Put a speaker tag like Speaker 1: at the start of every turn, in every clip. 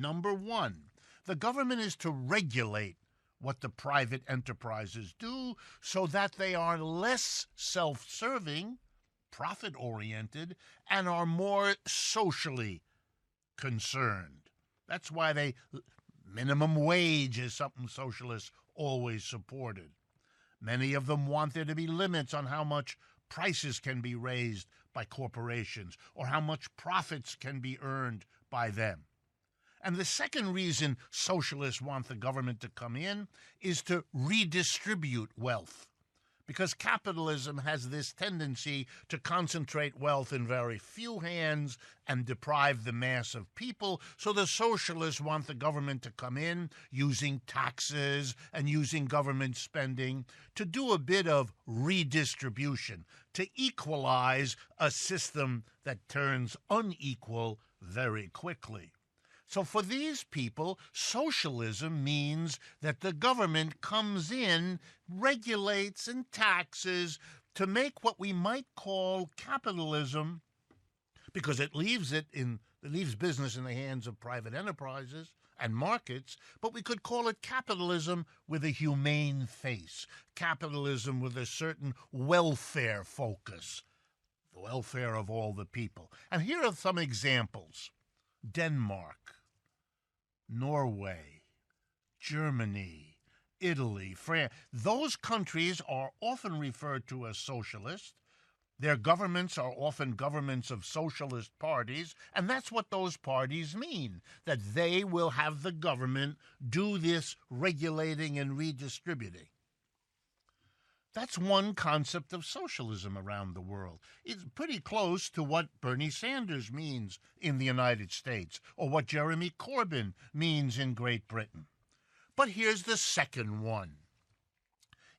Speaker 1: Number one, the government is to regulate what the private enterprises do so that they are less self serving, profit oriented, and are more socially concerned. That's why they minimum wage is something socialists always supported. Many of them want there to be limits on how much prices can be raised by corporations or how much profits can be earned by them. And the second reason socialists want the government to come in is to redistribute wealth. Because capitalism has this tendency to concentrate wealth in very few hands and deprive the mass of people. So the socialists want the government to come in using taxes and using government spending to do a bit of redistribution, to equalize a system that turns unequal very quickly. So for these people, socialism means that the government comes in, regulates and taxes to make what we might call capitalism, because it leaves it in it leaves business in the hands of private enterprises and markets, but we could call it capitalism with a humane face, capitalism with a certain welfare focus, the welfare of all the people. And here are some examples Denmark, Norway, Germany, Italy, France. Those countries are often referred to as socialist. Their governments are often governments of socialist parties, and that's what those parties mean that they will have the government do this regulating and redistributing. That's one concept of socialism around the world. It's pretty close to what Bernie Sanders means in the United States or what Jeremy Corbyn means in Great Britain. But here's the second one.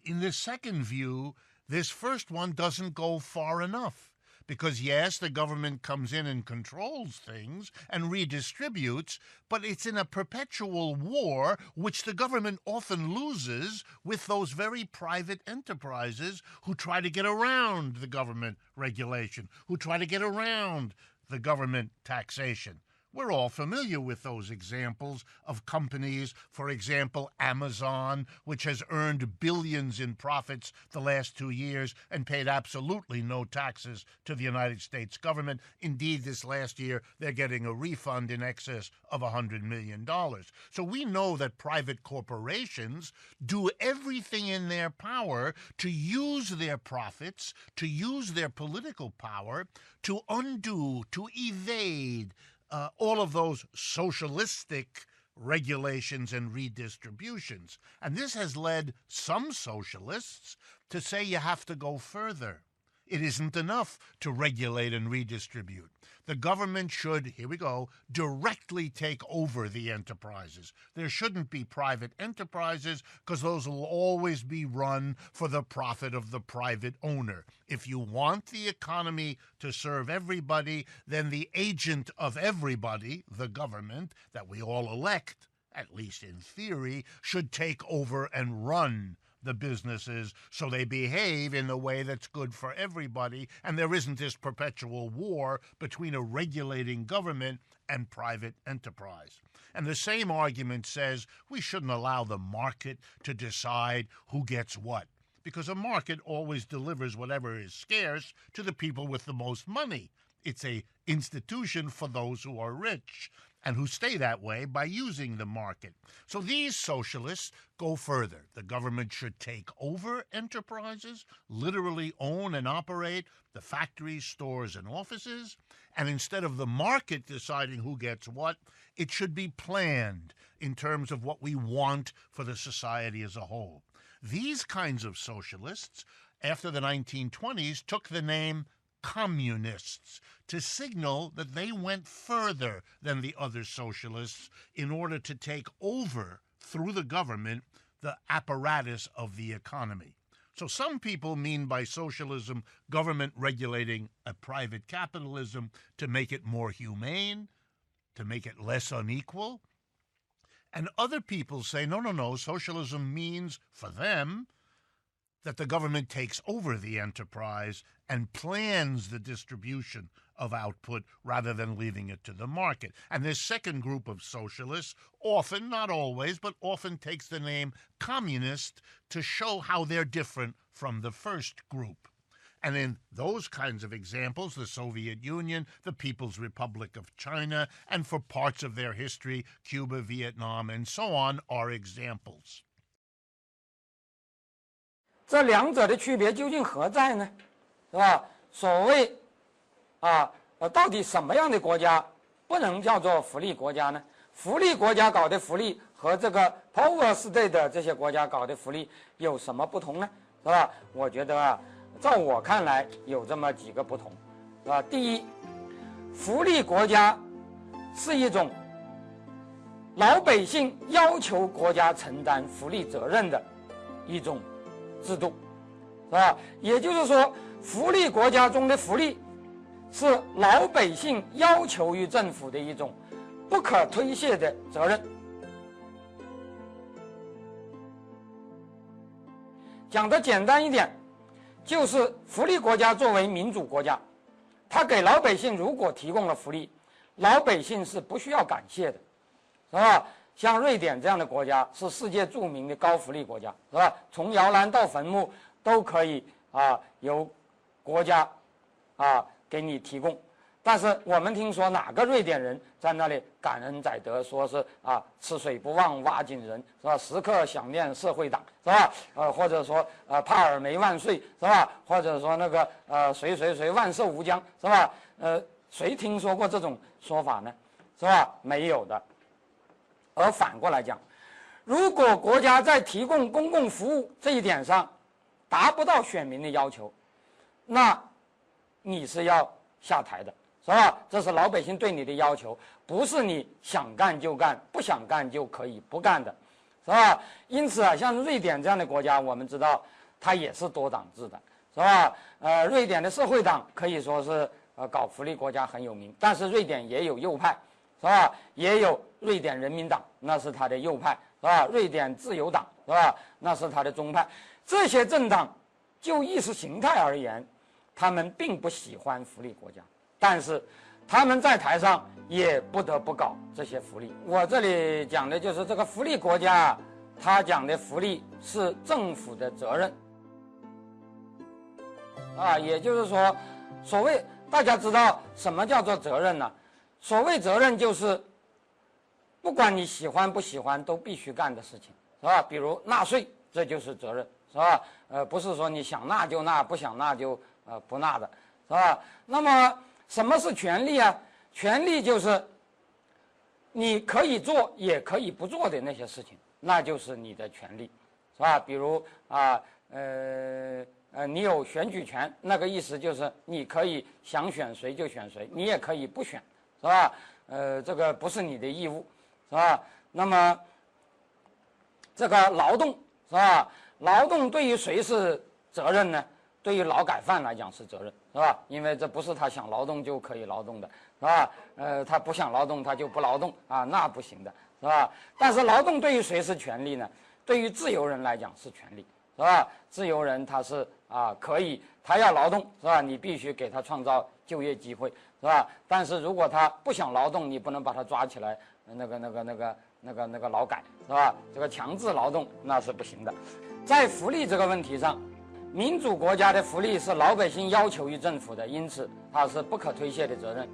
Speaker 1: In the second view, this first one doesn't go far enough because yes, the government comes in and controls things and redistributes, but it's in a perpetual war which the government often loses with those very private enterprises who try to get around the government regulation, who try to get around the government taxation. We're all familiar with those examples of companies, for example, Amazon, which has earned billions in profits the last two years and paid absolutely no taxes to the United States government. Indeed, this last year, they're getting a refund in excess of $100 million. So we know that private corporations do everything in their power to use their profits, to use their political power, to undo, to evade uh, all of those socialistic regulations and redistributions. And this has led some socialists to say you have to go further. It isn't enough to regulate and redistribute. The government should, here we go, directly take over the enterprises. There shouldn't be private enterprises because those will always be run for the profit of the private owner. If you want the economy to serve everybody, then the agent of everybody, the government that we all elect, at least in theory, should take over and run the businesses so they behave in the way that's good for everybody and there isn't this perpetual war between a regulating government and private enterprise. And the same argument says we shouldn't allow the market to decide who gets what because a market always delivers whatever is scarce to the people with the most money. It's a institution for those who are rich and who stay that way by using the market. So these socialists go further. The government should take over enterprises, literally own and operate the factories, stores, and offices. And instead of the market deciding who gets what, it should be planned in terms of what we want for the society as a whole. These kinds of socialists, after the 1920s, took the name communists to signal that they went further than the other socialists in order to take over through the government the apparatus of the economy. So some people mean by socialism government regulating a private capitalism to make it more humane, to make it less unequal. And other people say, no, no, no, socialism means for them that the government takes over the enterprise and plans the distribution of output rather than leaving it to the market. And this second group of socialists often, not always, but often takes the name communist to show how they're different from the first group. And in those kinds of examples, the Soviet Union, the People's Republic of China, and for parts of their history, Cuba, Vietnam, and so on, are examples.
Speaker 2: 这两者的区别究竟何在呢？是吧？所谓啊，呃，到底什么样的国家不能叫做福利国家呢？福利国家搞的福利和这个 power state 的这些国家搞的福利有什么不同呢？是吧？我觉得啊，照我看来有这么几个不同，是吧？第一，福利国家是一种老百姓要求国家承担福利责任的一种。制度，是吧？也就是说，福利国家中的福利，是老百姓要求于政府的一种不可推卸的责任。讲的简单一点，就是福利国家作为民主国家，他给老百姓如果提供了福利，老百姓是不需要感谢的，是吧？像瑞典这样的国家是世界著名的高福利国家，是吧？从摇篮到坟墓都可以啊，由国家啊给你提供。但是我们听说哪个瑞典人在那里感恩载德，说是啊，吃水不忘挖井人，是吧？时刻想念社会党，是吧？呃，或者说呃，帕尔梅万岁，是吧？或者说那个呃，谁谁谁万寿无疆，是吧？呃，谁听说过这种说法呢？是吧？没有的。而反过来讲，如果国家在提供公共服务这一点上达不到选民的要求，那你是要下台的，是吧？这是老百姓对你的要求，不是你想干就干，不想干就可以不干的，是吧？因此啊，像瑞典这样的国家，我们知道它也是多党制的，是吧？呃，瑞典的社会党可以说是呃搞福利国家很有名，但是瑞典也有右派。是吧？也有瑞典人民党，那是他的右派，是吧？瑞典自由党，是吧？那是他的中派。这些政党，就意识形态而言，他们并不喜欢福利国家，但是他们在台上也不得不搞这些福利。我这里讲的就是这个福利国家，他讲的福利是政府的责任，啊，也就是说，所谓大家知道什么叫做责任呢？所谓责任，就是不管你喜欢不喜欢，都必须干的事情，是吧？比如纳税，这就是责任，是吧？呃，不是说你想纳就纳，不想纳就呃不纳的，是吧？那么什么是权利啊？权利就是你可以做也可以不做的那些事情，那就是你的权利，是吧？比如啊，呃呃，你有选举权，那个意思就是你可以想选谁就选谁，你也可以不选。是吧？呃，这个不是你的义务，是吧？那么，这个劳动是吧？劳动对于谁是责任呢？对于劳改犯来讲是责任，是吧？因为这不是他想劳动就可以劳动的，是吧？呃，他不想劳动，他就不劳动啊，那不行的，是吧？但是劳动对于谁是权利呢？对于自由人来讲是权利，是吧？自由人他是啊，可以，他要劳动，是吧？你必须给他创造就业机会。是吧？但是如果他不想劳动，你不能把他抓起来，那个、那个、那个、那个、那个劳改，是吧？这个强制劳动那是不行的。在福利这个问题上，民主国家的福利是老百姓要求于政府的，因此它是不可推卸的责任。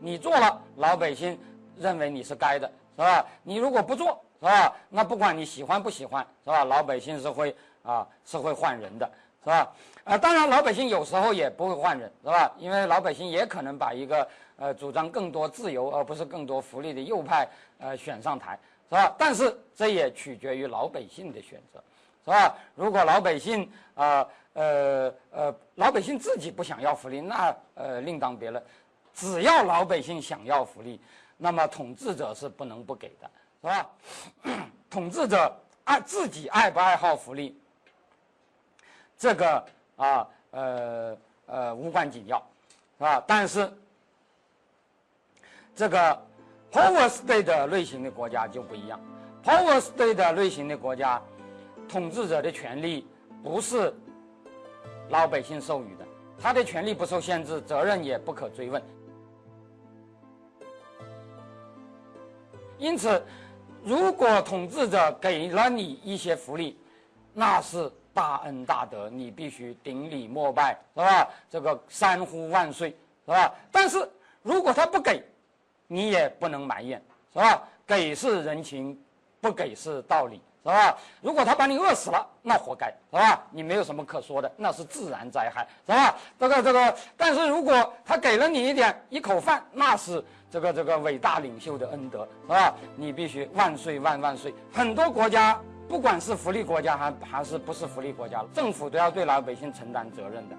Speaker 2: 你做了，老百姓认为你是该的，是吧？你如果不做，是吧？那不管你喜欢不喜欢，是吧？老百姓是会啊，是会换人的。是吧？啊，当然，老百姓有时候也不会换人，是吧？因为老百姓也可能把一个呃主张更多自由而不是更多福利的右派呃选上台，是吧？但是这也取决于老百姓的选择，是吧？如果老百姓啊呃呃老百姓自己不想要福利，那呃另当别论。只要老百姓想要福利，那么统治者是不能不给的，是吧？统治者爱自己爱不爱好福利？这个啊，呃呃，无关紧要，是吧？但是这个 power state 类型的国家就不一样 power state 类型的国家，统治者的权利不是老百姓授予的，他的权利不受限制，责任也不可追问。因此，如果统治者给了你一些福利，那是大恩大德，你必须顶礼膜拜，是吧？这个三呼万岁，是吧？但是如果他不给，你也不能埋怨，是吧？给是人情，不给是道理，是吧？如果他把你饿死了，那活该，是吧？你没有什么可说的，那是自然灾害，是吧？这个这个，但是如果他给了你一点一口饭，那是。这个这个伟大领袖的恩德是吧？你必须万岁万万岁！很多国家，不管是福利国家还还是不是福利国家，政府都要对老百姓承担责任的，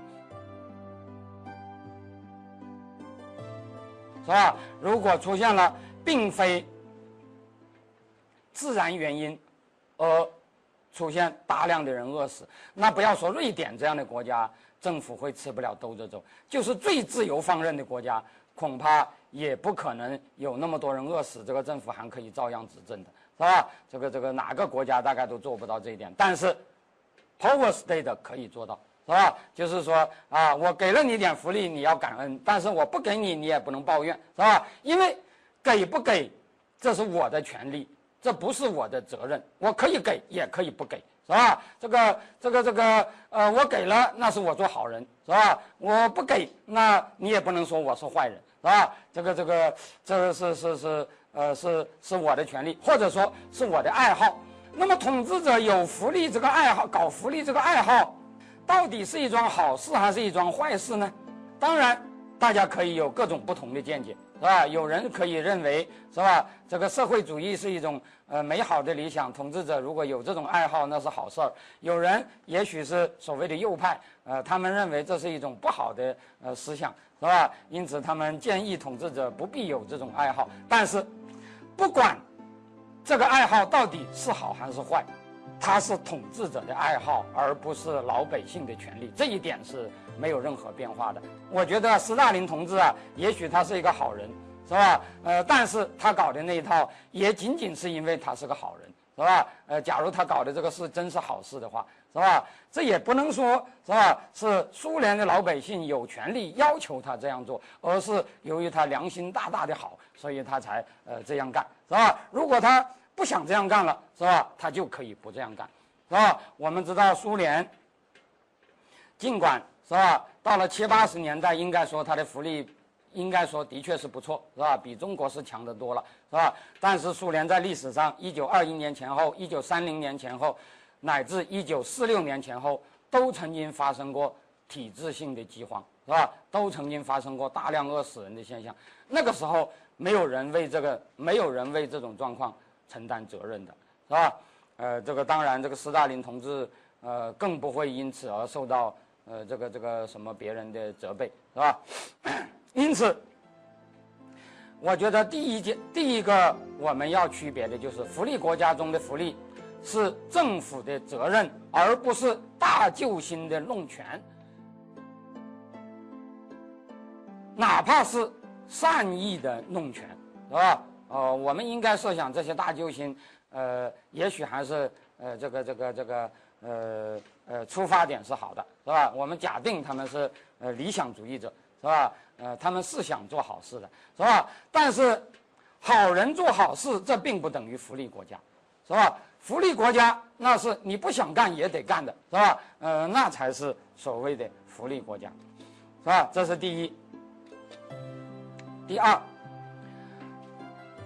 Speaker 2: 是吧？如果出现了并非自然原因而出现大量的人饿死，那不要说瑞典这样的国家，政府会吃不了兜着走，就是最自由放任的国家，恐怕。也不可能有那么多人饿死，这个政府还可以照样执政的，是吧？这个这个哪个国家大概都做不到这一点，但是，power state 可以做到，是吧？就是说啊，我给了你点福利，你要感恩，但是我不给你，你也不能抱怨，是吧？因为给不给，这是我的权利，这不是我的责任，我可以给，也可以不给，是吧？这个这个这个，呃，我给了，那是我做好人，是吧？我不给，那你也不能说我是坏人。是吧？这个这个，这个是是是，呃，是是我的权利，或者说是我的爱好。那么统治者有福利这个爱好，搞福利这个爱好，到底是一桩好事还是一桩坏事呢？当然，大家可以有各种不同的见解，是吧？有人可以认为，是吧？这个社会主义是一种呃美好的理想，统治者如果有这种爱好，那是好事儿。有人也许是所谓的右派，呃，他们认为这是一种不好的呃思想。是吧？因此，他们建议统治者不必有这种爱好。但是，不管这个爱好到底是好还是坏，它是统治者的爱好，而不是老百姓的权利。这一点是没有任何变化的。我觉得斯大林同志啊，也许他是一个好人，是吧？呃，但是他搞的那一套，也仅仅是因为他是个好人，是吧？呃，假如他搞的这个事真是好事的话。是吧？这也不能说是吧？是苏联的老百姓有权利要求他这样做，而是由于他良心大大的好，所以他才呃这样干，是吧？如果他不想这样干了，是吧？他就可以不这样干，是吧？我们知道苏联，尽管是吧，到了七八十年代，应该说它的福利，应该说的确是不错，是吧？比中国是强得多了，是吧？但是苏联在历史上，一九二一年前后，一九三零年前后。乃至一九四六年前后，都曾经发生过体制性的饥荒，是吧？都曾经发生过大量饿死人的现象。那个时候，没有人为这个，没有人为这种状况承担责任的，是吧？呃，这个当然，这个斯大林同志，呃，更不会因此而受到呃这个这个什么别人的责备，是吧？因此，我觉得第一件，第一个我们要区别的就是福利国家中的福利。是政府的责任，而不是大救星的弄权。哪怕是善意的弄权，是吧？呃，我们应该设想这些大救星，呃，也许还是呃，这个这个这个呃呃，出发点是好的，是吧？我们假定他们是呃理想主义者，是吧？呃，他们是想做好事的，是吧？但是，好人做好事，这并不等于福利国家，是吧？福利国家那是你不想干也得干的，是吧？呃，那才是所谓的福利国家，是吧？这是第一。第二，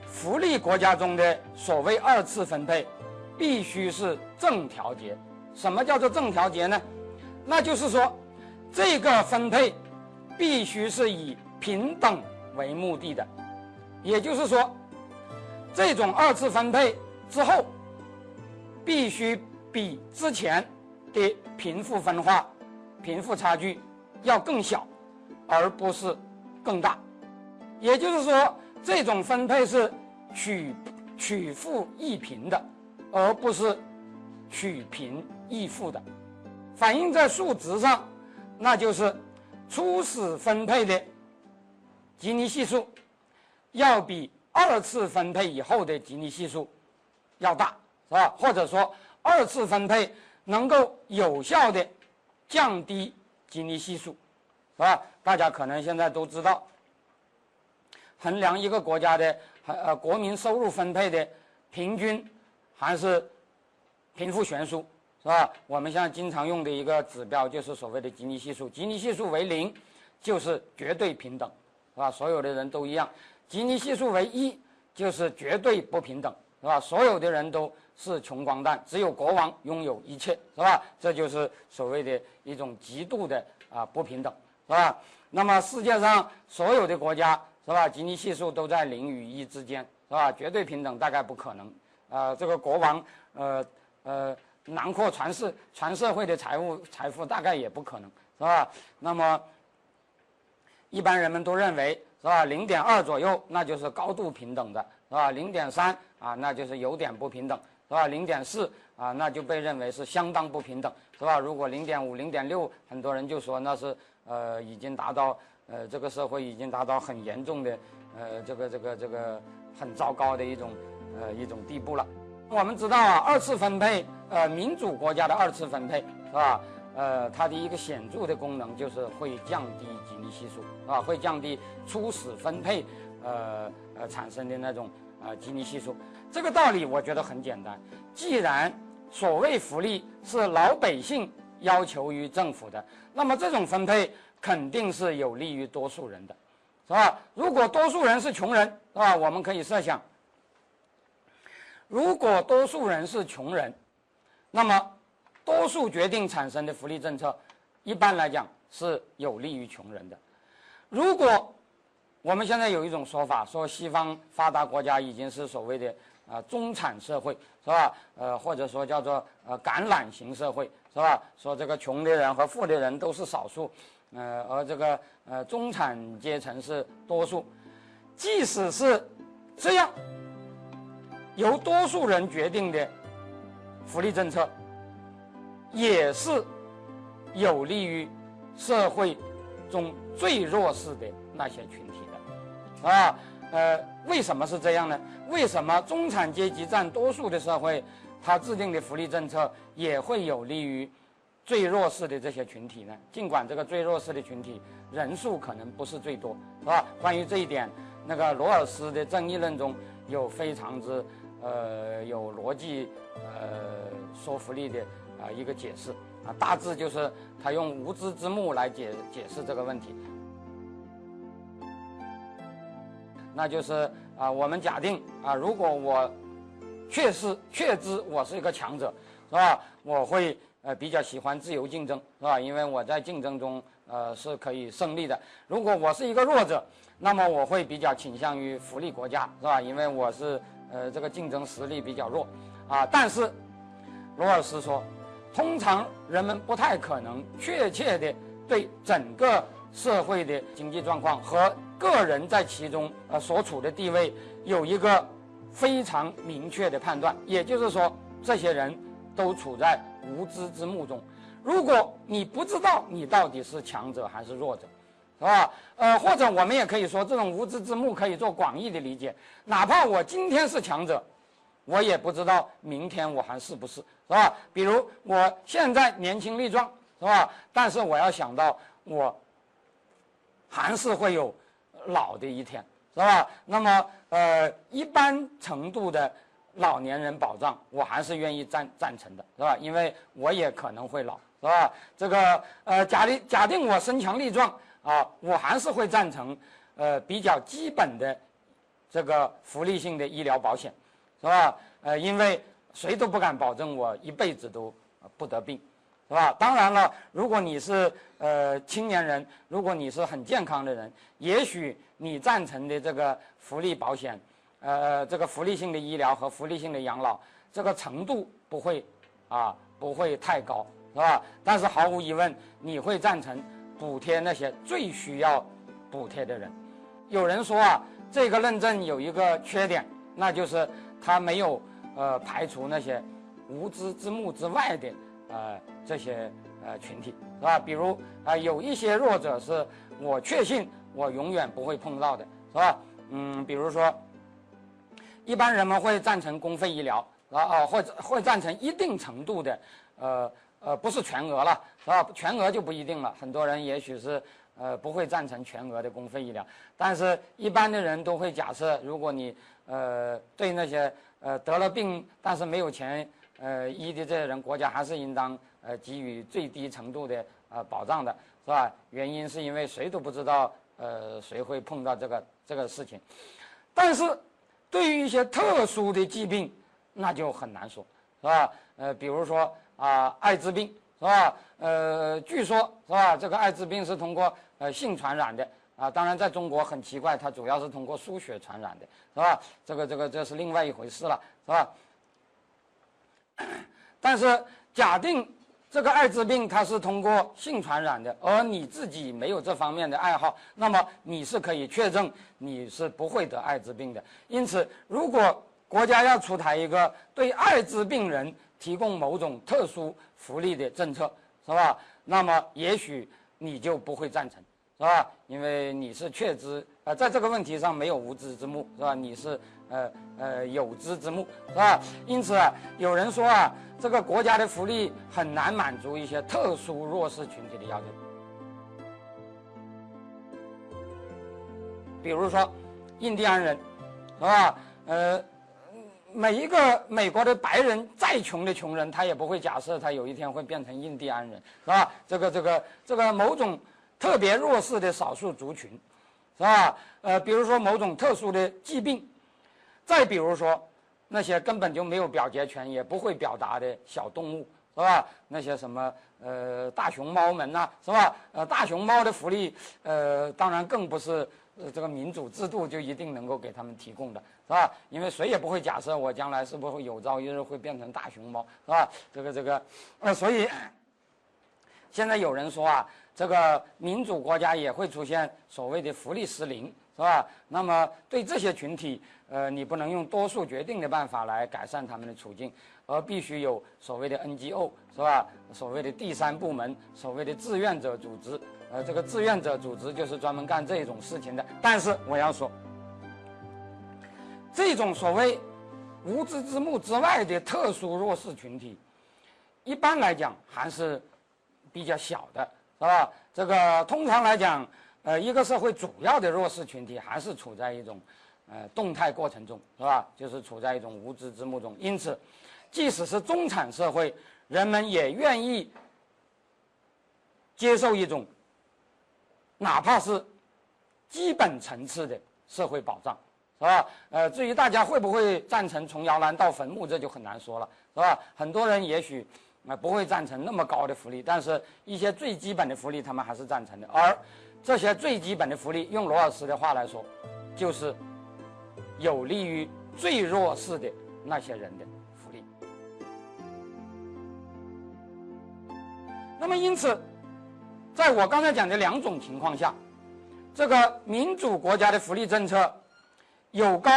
Speaker 2: 福利国家中的所谓二次分配，必须是正调节。什么叫做正调节呢？那就是说，这个分配必须是以平等为目的的，也就是说，这种二次分配之后。必须比之前的贫富分化、贫富差距要更小，而不是更大。也就是说，这种分配是取取富益贫的，而不是取贫易富的。反映在数值上，那就是初始分配的吉尼系数要比二次分配以后的吉尼系数要大，是吧？或者说二次分配能够有效的降低基尼系数，是吧？大家可能现在都知道，衡量一个国家的呃国民收入分配的平均还是贫富悬殊，是吧？我们现在经常用的一个指标就是所谓的基尼系数，基尼系数为零就是绝对平等，是吧？所有的人都一样，基尼系数为一就是绝对不平等，是吧？所有的人都是穷光蛋，只有国王拥有一切，是吧？这就是所谓的一种极度的啊不平等，是吧？那么世界上所有的国家，是吧？基尼系数都在零与一之间，是吧？绝对平等大概不可能，啊，这个国王，呃呃，囊括全世全社会的财务财富大概也不可能，是吧？那么一般人们都认为，是吧？零点二左右那就是高度平等的，是吧？零点三啊，那就是有点不平等，是吧？零点四啊，那就被认为是相当不平等，是吧？如果零点五、零点六，很多人就说那是呃已经达到呃这个社会已经达到很严重的呃这个这个这个很糟糕的一种呃一种地步了。我们知道啊，二次分配，呃，民主国家的二次分配是吧？呃，它的一个显著的功能就是会降低基尼系数，啊，会降低初始分配，呃呃产生的那种呃基尼系数。这个道理我觉得很简单。既然所谓福利是老百姓要求于政府的，那么这种分配肯定是有利于多数人的，是吧？如果多数人是穷人，是吧？我们可以设想，如果多数人是穷人，那么多数决定产生的福利政策，一般来讲是有利于穷人的。如果我们现在有一种说法，说西方发达国家已经是所谓的啊中产社会，是吧？呃，或者说叫做呃橄榄型社会，是吧？说这个穷的人和富的人都是少数，呃，而这个呃中产阶层是多数。即使是这样，由多数人决定的福利政策。也是有利于社会中最弱势的那些群体的，啊，呃，为什么是这样呢？为什么中产阶级占多数的社会，他制定的福利政策也会有利于最弱势的这些群体呢？尽管这个最弱势的群体人数可能不是最多，是吧？关于这一点，那个罗尔斯的正义论中有非常之呃有逻辑呃说服力的。啊，一个解释啊，大致就是他用无知之幕来解解释这个问题。那就是啊，我们假定啊，如果我确实确知我是一个强者，是吧？我会呃比较喜欢自由竞争，是吧？因为我在竞争中呃是可以胜利的。如果我是一个弱者，那么我会比较倾向于福利国家，是吧？因为我是呃这个竞争实力比较弱啊。但是罗尔斯说。通常人们不太可能确切的对整个社会的经济状况和个人在其中呃所处的地位有一个非常明确的判断。也就是说，这些人都处在无知之幕中。如果你不知道你到底是强者还是弱者，是吧？呃，或者我们也可以说，这种无知之幕可以做广义的理解。哪怕我今天是强者。我也不知道明天我还是不是，是吧？比如我现在年轻力壮，是吧？但是我要想到我还是会有老的一天，是吧？那么呃，一般程度的老年人保障，我还是愿意赞赞成的，是吧？因为我也可能会老，是吧？这个呃，假定假定我身强力壮啊，我还是会赞成呃比较基本的这个福利性的医疗保险。是吧？呃，因为谁都不敢保证我一辈子都不得病，是吧？当然了，如果你是呃青年人，如果你是很健康的人，也许你赞成的这个福利保险，呃，这个福利性的医疗和福利性的养老，这个程度不会啊不会太高，是吧？但是毫无疑问，你会赞成补贴那些最需要补贴的人。有人说啊，这个认证有一个缺点，那就是。他没有呃排除那些无知之幕之外的呃这些呃群体是吧？比如啊有一些弱者是我确信我永远不会碰到的是吧？嗯，比如说一般人们会赞成公费医疗是啊啊，会会赞成一定程度的，呃呃，不是全额了，是吧？全额就不一定了，很多人也许是呃不会赞成全额的公费医疗，但是一般的人都会假设，如果你呃对那些呃得了病但是没有钱呃医的这些人，国家还是应当呃给予最低程度的呃保障的，是吧？原因是因为谁都不知道呃谁会碰到这个这个事情，但是对于一些特殊的疾病。那就很难说，是吧？呃，比如说啊，艾滋病，是吧？呃，据说，是吧？这个艾滋病是通过呃性传染的啊。当然，在中国很奇怪，它主要是通过输血传染的，是吧？这个这个这是另外一回事了，是吧？但是假定这个艾滋病它是通过性传染的，而你自己没有这方面的爱好，那么你是可以确认你是不会得艾滋病的。因此，如果国家要出台一个对艾滋病人提供某种特殊福利的政策，是吧？那么也许你就不会赞成，是吧？因为你是确知，呃，在这个问题上没有无知之幕，是吧？你是呃呃有知之幕，是吧？因此啊，有人说啊，这个国家的福利很难满足一些特殊弱势群体的要求，比如说印第安人，是吧？呃。每一个美国的白人再穷的穷人，他也不会假设他有一天会变成印第安人，是吧？这个这个这个某种特别弱势的少数族群，是吧？呃，比如说某种特殊的疾病，再比如说那些根本就没有表决权也不会表达的小动物，是吧？那些什么呃大熊猫们呐，是吧？呃，大熊猫的福利，呃，当然更不是。这个民主制度就一定能够给他们提供的，是吧？因为谁也不会假设我将来是不是有朝一日会变成大熊猫，是吧？这个这个，呃，所以现在有人说啊，这个民主国家也会出现所谓的福利失灵，是吧？那么对这些群体，呃，你不能用多数决定的办法来改善他们的处境，而必须有所谓的 NGO，是吧？所谓的第三部门，所谓的志愿者组织。呃，这个志愿者组织就是专门干这种事情的。但是我要说，这种所谓无知之幕之外的特殊弱势群体，一般来讲还是比较小的，是吧？这个通常来讲，呃，一个社会主要的弱势群体还是处在一种呃动态过程中，是吧？就是处在一种无知之幕中。因此，即使是中产社会，人们也愿意接受一种。哪怕是基本层次的社会保障，是吧？呃，至于大家会不会赞成从摇篮到坟墓，这就很难说了，是吧？很多人也许啊不会赞成那么高的福利，但是一些最基本的福利他们还是赞成的。而这些最基本的福利，用罗尔斯的话来说，就是有利于最弱势的那些人的福利。那么因此。在我刚才讲的两种情况下，这个民主国家的福利政策有高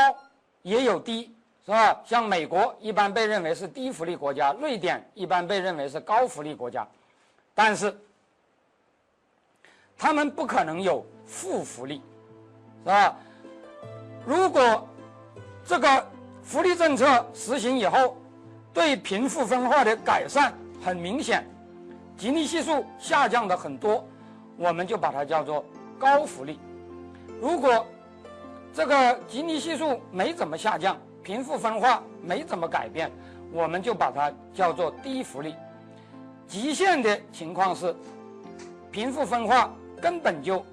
Speaker 2: 也有低，是吧？像美国一般被认为是低福利国家，瑞典一般被认为是高福利国家，但是他们不可能有负福利，是吧？如果这个福利政策实行以后，对贫富分化的改善很明显。吉尼系数下降的很多，我们就把它叫做高福利。如果这个吉尼系数没怎么下降，贫富分化没怎么改变，我们就把它叫做低福利。极限的情况是，贫富分化根本就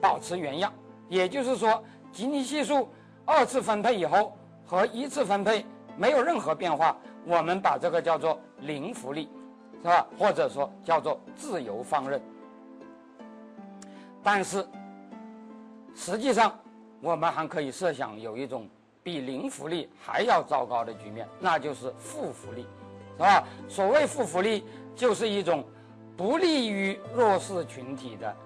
Speaker 2: 保持原样，也就是说，吉尼系数二次分配以后和一次分配没有任何变化，我们把这个叫做零福利。是吧？或者说叫做自由放任。但是，实际上我们还可以设想有一种比零福利还要糟糕的局面，那就是负福利，是吧？所谓负福利，就是一种不利于弱势群体的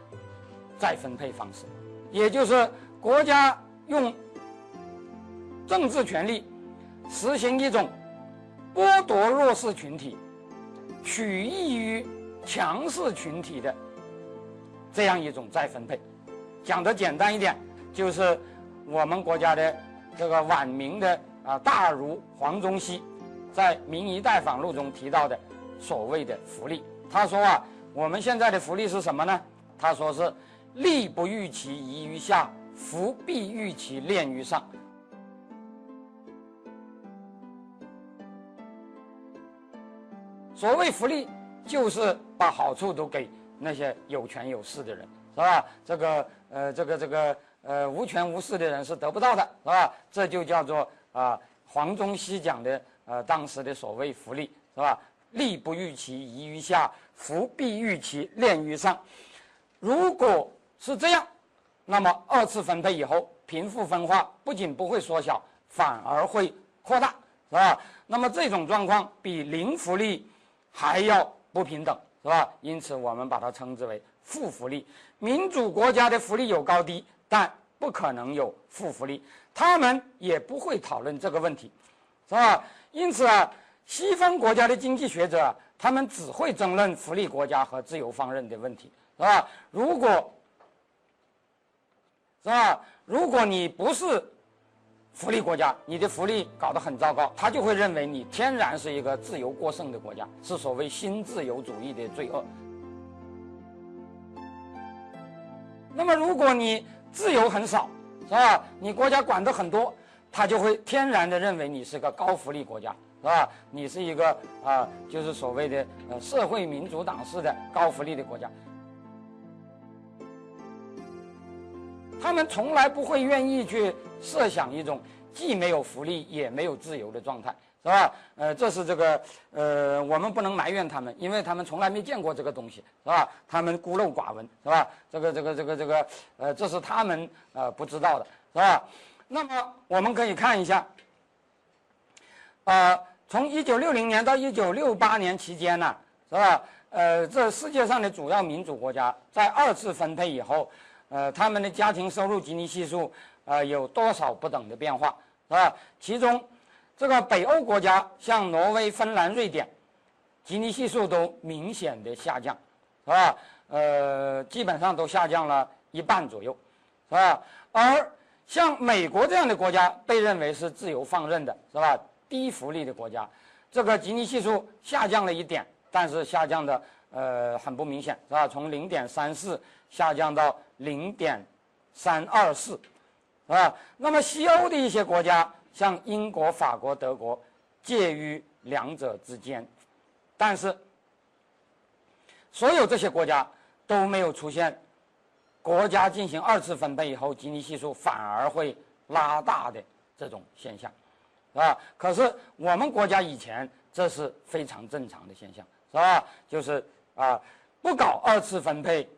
Speaker 2: 再分配方式，也就是国家用政治权力实行一种剥夺弱势群体。取益于强势群体的这样一种再分配，讲的简单一点，就是我们国家的这个晚明的啊大儒黄宗羲在《明夷待访录》中提到的所谓的福利。他说啊，我们现在的福利是什么呢？他说是利不欲其移于下，福必欲其恋于上。所谓福利，就是把好处都给那些有权有势的人，是吧？这个呃，这个这个呃，无权无势的人是得不到的，是吧？这就叫做啊，黄宗羲讲的呃，当时的所谓福利，是吧？利不欲其移于下，福必欲其恋于上。如果是这样，那么二次分配以后，贫富分化不仅不会缩小，反而会扩大，是吧？那么这种状况比零福利。还要不平等，是吧？因此，我们把它称之为负福利。民主国家的福利有高低，但不可能有负福利，他们也不会讨论这个问题，是吧？因此啊，西方国家的经济学者，他们只会争论福利国家和自由放任的问题，是吧？如果，是吧？如果你不是。福利国家，你的福利搞得很糟糕，他就会认为你天然是一个自由过剩的国家，是所谓新自由主义的罪恶。那么，如果你自由很少，是吧？你国家管的很多，他就会天然的认为你是个高福利国家，是吧？你是一个啊，就是所谓的呃社会民主党式的高福利的国家。他们从来不会愿意去设想一种既没有福利也没有自由的状态，是吧？呃，这是这个呃，我们不能埋怨他们，因为他们从来没见过这个东西，是吧？他们孤陋寡闻，是吧？这个这个这个这个呃，这是他们呃不知道的，是吧？那么我们可以看一下，呃，从一九六零年到一九六八年期间呢，是吧？呃，这世界上的主要民主国家在二次分配以后。呃，他们的家庭收入吉尼系数，呃，有多少不等的变化，是吧？其中，这个北欧国家，像挪威、芬兰、瑞典，吉尼系数都明显的下降，是吧？呃，基本上都下降了一半左右，是吧？而像美国这样的国家，被认为是自由放任的，是吧？低福利的国家，这个吉尼系数下降了一点，但是下降的呃很不明显，是吧？从零点三四下降到。零点三二四，啊？那么西欧的一些国家，像英国、法国、德国，介于两者之间，但是所有这些国家都没有出现国家进行二次分配以后，基尼系数反而会拉大的这种现象，是吧？可是我们国家以前这是非常正常的现象，是吧？就是啊，不搞二次分配。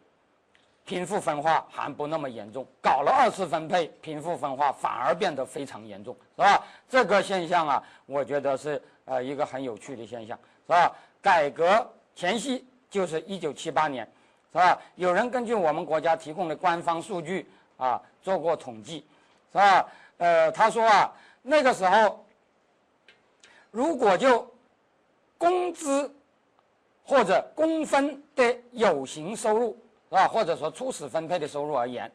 Speaker 2: 贫富分化还不那么严重，搞了二次分配，贫富分化反而变得非常严重，是吧？这个现象啊，我觉得是呃一个很有趣的现象，是吧？改革前夕就是一九七八年，是吧？有人根据我们国家提供的官方数据啊做过统计，是吧？呃，他说啊，那个时候如果就工资或者工分的有形收入。啊，或者说初始分配的收入而言，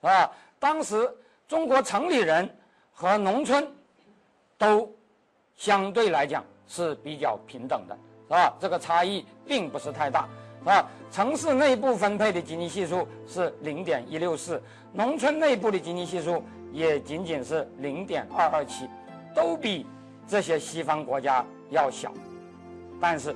Speaker 2: 啊，当时中国城里人和农村都相对来讲是比较平等的，是吧？这个差异并不是太大，是吧？城市内部分配的基尼系数是零点一六四，农村内部的基尼系数也仅仅是零点二二七，都比这些西方国家要小，但是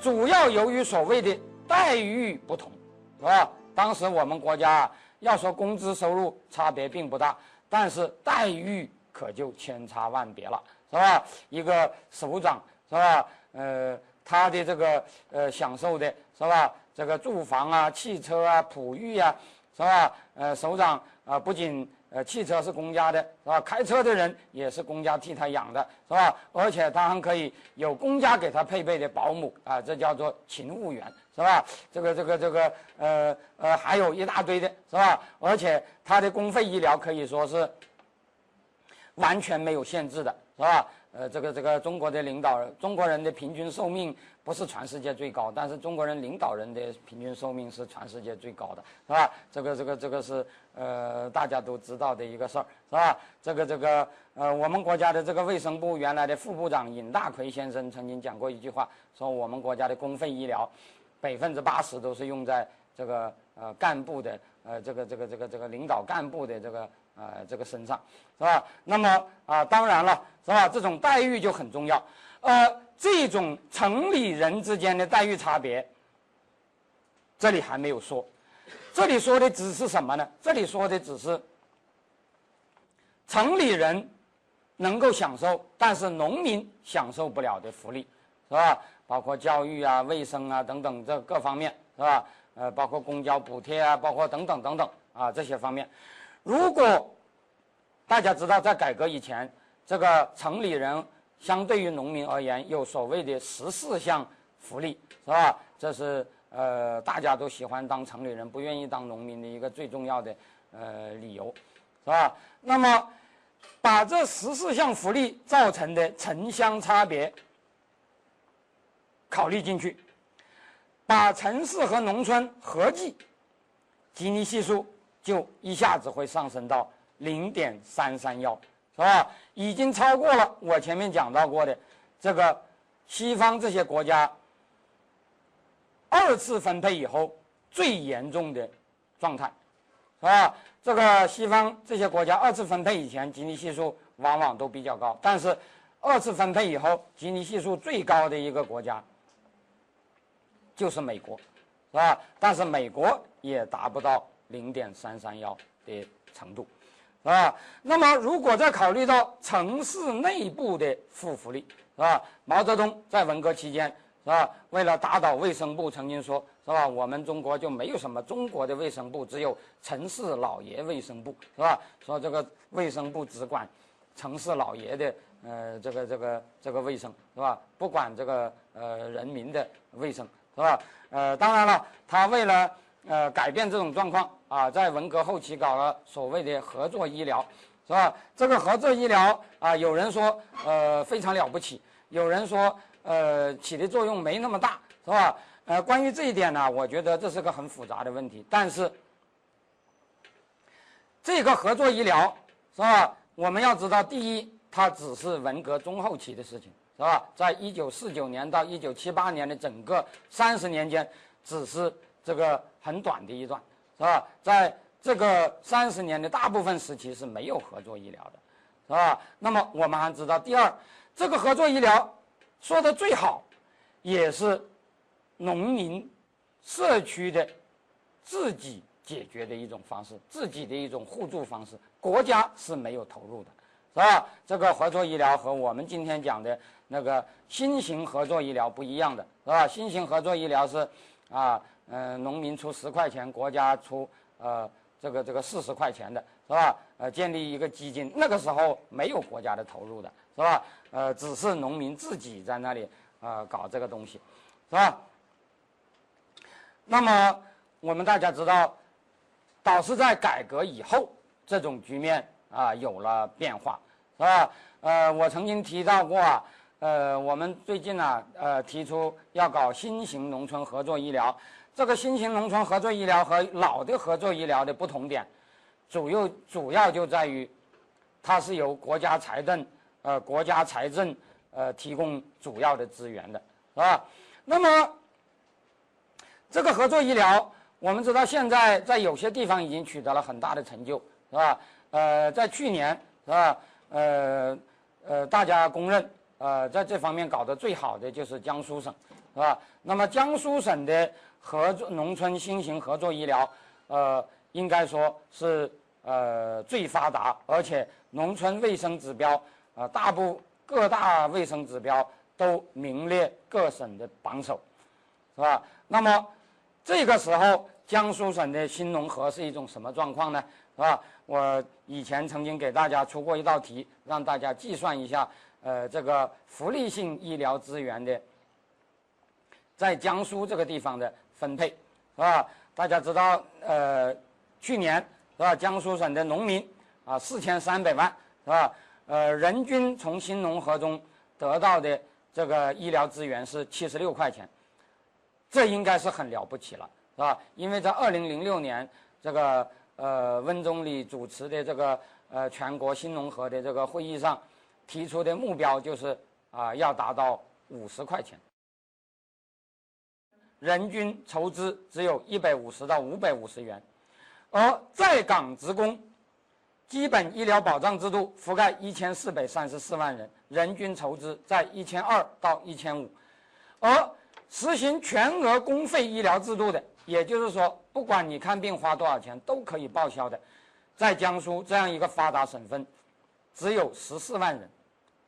Speaker 2: 主要由于所谓的待遇不同。是吧？当时我们国家要说工资收入差别并不大，但是待遇可就千差万别了，是吧？一个首长是吧？呃，他的这个呃享受的是吧？这个住房啊、汽车啊、哺育啊，是吧？呃，首长啊，不仅呃汽车是公家的，是吧？开车的人也是公家替他养的，是吧？而且他还可以有公家给他配备的保姆啊，这叫做勤务员。是吧？这个这个这个呃呃，还有一大堆的是吧？而且他的公费医疗可以说是完全没有限制的，是吧？呃，这个这个中国的领导人，中国人的平均寿命不是全世界最高，但是中国人领导人的平均寿命是全世界最高的，是吧？这个这个这个是呃大家都知道的一个事儿，是吧？这个这个呃，我们国家的这个卫生部原来的副部长尹大奎先生曾经讲过一句话，说我们国家的公费医疗百分之八十都是用在这个呃干部的呃这个这个这个这个领导干部的这个。呃，这个身上是吧？那么啊，当然了，是吧？这种待遇就很重要。呃，这种城里人之间的待遇差别，这里还没有说。这里说的只是什么呢？这里说的只是城里人能够享受，但是农民享受不了的福利，是吧？包括教育啊、卫生啊等等这各方面，是吧？呃，包括公交补贴啊，包括等等等等啊这些方面。如果大家知道，在改革以前，这个城里人相对于农民而言有所谓的十四项福利，是吧？这是呃大家都喜欢当城里人，不愿意当农民的一个最重要的呃理由，是吧？那么把这十四项福利造成的城乡差别考虑进去，把城市和农村合计，吉尼系数。就一下子会上升到零点三三幺，是吧？已经超过了我前面讲到过的这个西方这些国家二次分配以后最严重的状态，是吧？这个西方这些国家二次分配以前吉尼系数往往都比较高，但是二次分配以后吉尼系数最高的一个国家就是美国，是吧？但是美国也达不到。零点三三幺的程度，是吧？那么，如果再考虑到城市内部的负福利，是吧？毛泽东在文革期间，是吧？为了打倒卫生部，曾经说，是吧？我们中国就没有什么中国的卫生部，只有城市老爷卫生部，是吧？说这个卫生部只管城市老爷的，呃，这个这个这个卫生，是吧？不管这个呃人民的卫生，是吧？呃，当然了，他为了呃改变这种状况。啊，在文革后期搞了所谓的合作医疗，是吧？这个合作医疗啊，有人说呃非常了不起，有人说呃起的作用没那么大，是吧？呃，关于这一点呢，我觉得这是个很复杂的问题。但是这个合作医疗是吧？我们要知道，第一，它只是文革中后期的事情，是吧？在一九四九年到一九七八年的整个三十年间，只是这个很短的一段。是吧？在这个三十年的大部分时期是没有合作医疗的，是吧？那么我们还知道，第二，这个合作医疗说的最好，也是农民社区的自己解决的一种方式，自己的一种互助方式，国家是没有投入的，是吧？这个合作医疗和我们今天讲的那个新型合作医疗不一样的，是吧？新型合作医疗是啊。嗯，农民出十块钱，国家出呃这个这个四十块钱的是吧？呃，建立一个基金，那个时候没有国家的投入的是吧？呃，只是农民自己在那里啊搞这个东西，是吧？那么我们大家知道，倒是在改革以后，这种局面啊有了变化，是吧？呃，我曾经提到过，呃，我们最近呢，呃，提出要搞新型农村合作医疗。这个新型农村合作医疗和老的合作医疗的不同点，主要主要就在于，它是由国家财政，呃，国家财政呃提供主要的资源的，是吧？那么，这个合作医疗，我们知道现在在有些地方已经取得了很大的成就，是吧？呃，在去年，是吧？呃呃，大家公认，呃，在这方面搞得最好的就是江苏省，是吧？那么江苏省的。合作农村新型合作医疗，呃，应该说是呃最发达，而且农村卫生指标，呃，大部各大卫生指标都名列各省的榜首，是吧？那么这个时候，江苏省的新农合是一种什么状况呢？是吧？我以前曾经给大家出过一道题，让大家计算一下，呃，这个福利性医疗资源的，在江苏这个地方的。分配，是吧？大家知道，呃，去年是吧？江苏省的农民啊，四千三百万，是吧？呃，人均从新农合中得到的这个医疗资源是七十六块钱，这应该是很了不起了，是吧？因为在二零零六年这个呃温总理主持的这个呃全国新农合的这个会议上提出的目标就是啊要达到五十块钱。人均筹资只有一百五十到五百五十元，而在岗职工基本医疗保障制度覆盖一千四百三十四万人，人均筹资在一千二到一千五，而实行全额公费医疗制度的，也就是说，不管你看病花多少钱都可以报销的，在江苏这样一个发达省份，只有十四万人，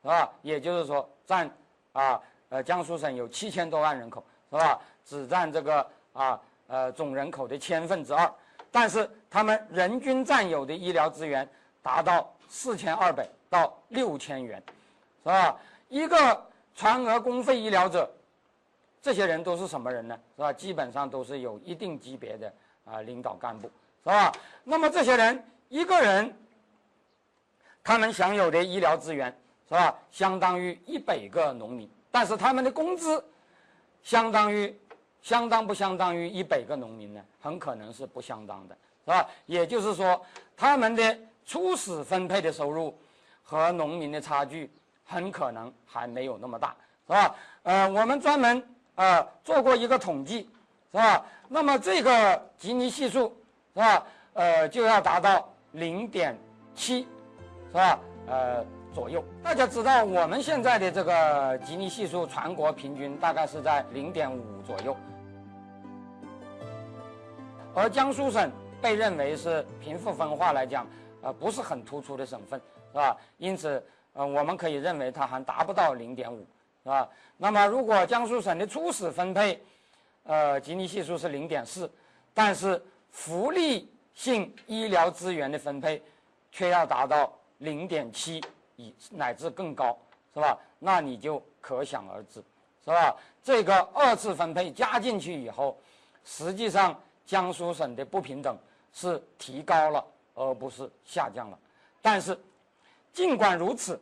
Speaker 2: 是吧？也就是说，占啊呃江苏省有七千多万人口，是吧？只占这个啊呃总人口的千分之二，但是他们人均占有的医疗资源达到四千二百到六千元，是吧？一个全额公费医疗者，这些人都是什么人呢？是吧？基本上都是有一定级别的啊领导干部，是吧？那么这些人一个人，他们享有的医疗资源是吧，相当于一百个农民，但是他们的工资相当于。相当不相当于一百个农民呢？很可能是不相当的，是吧？也就是说，他们的初始分配的收入和农民的差距很可能还没有那么大，是吧？呃，我们专门啊做过一个统计，是吧？那么这个吉尼系数是吧？呃，就要达到零点七，是吧？呃。左右，大家知道我们现在的这个吉尼系数，全国平均大概是在零点五左右，而江苏省被认为是贫富分化来讲，呃，不是很突出的省份，是吧？因此，呃，我们可以认为它还达不到零点五，是吧？那么，如果江苏省的初始分配，呃，吉尼系数是零点四，但是福利性医疗资源的分配，却要达到零点七。乃至更高，是吧？那你就可想而知，是吧？这个二次分配加进去以后，实际上江苏省的不平等是提高了，而不是下降了。但是，尽管如此，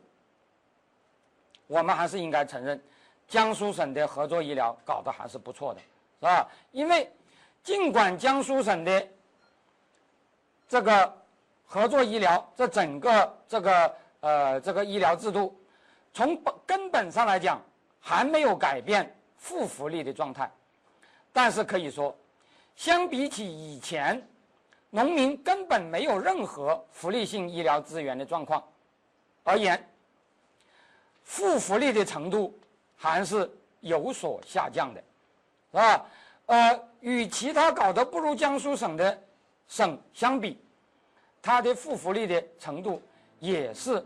Speaker 2: 我们还是应该承认，江苏省的合作医疗搞得还是不错的，是吧？因为尽管江苏省的这个合作医疗，这整个这个。呃，这个医疗制度从本根本上来讲还没有改变负福利的状态，但是可以说，相比起以前农民根本没有任何福利性医疗资源的状况而言，负福利的程度还是有所下降的，是吧？呃，与其他搞得不如江苏省的省相比，它的负福利的程度。也是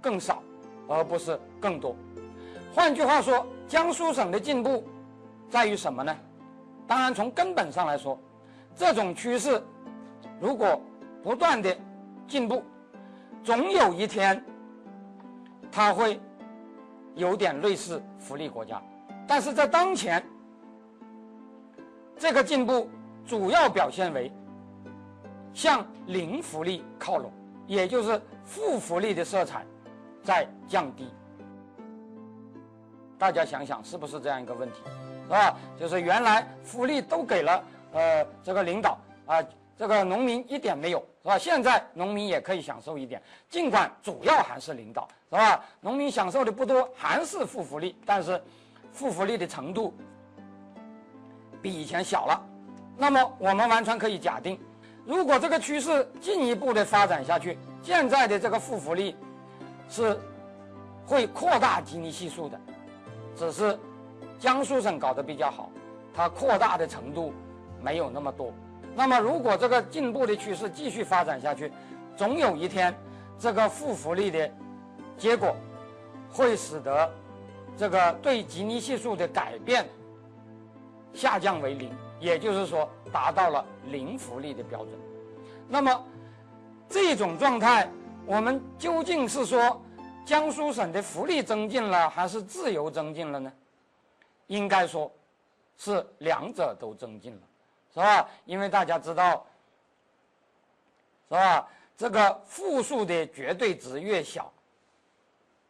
Speaker 2: 更少，而不是更多。换句话说，江苏省的进步在于什么呢？当然，从根本上来说，这种趋势如果不断的进步，总有一天它会有点类似福利国家。但是在当前，这个进步主要表现为向零福利靠拢，也就是。负福利的色彩在降低，大家想想是不是这样一个问题，是吧？就是原来福利都给了呃这个领导啊，这个农民一点没有，是吧？现在农民也可以享受一点，尽管主要还是领导，是吧？农民享受的不多，还是负福利，但是负福利的程度比以前小了。那么我们完全可以假定，如果这个趋势进一步的发展下去。现在的这个负福利是会扩大基尼系数的，只是江苏省搞得比较好，它扩大的程度没有那么多。那么，如果这个进步的趋势继续发展下去，总有一天这个负福利的结果会使得这个对基尼系数的改变下降为零，也就是说达到了零福利的标准。那么。这种状态，我们究竟是说江苏省的福利增进了，还是自由增进了呢？应该说，是两者都增进了，是吧？因为大家知道，是吧？这个负数的绝对值越小，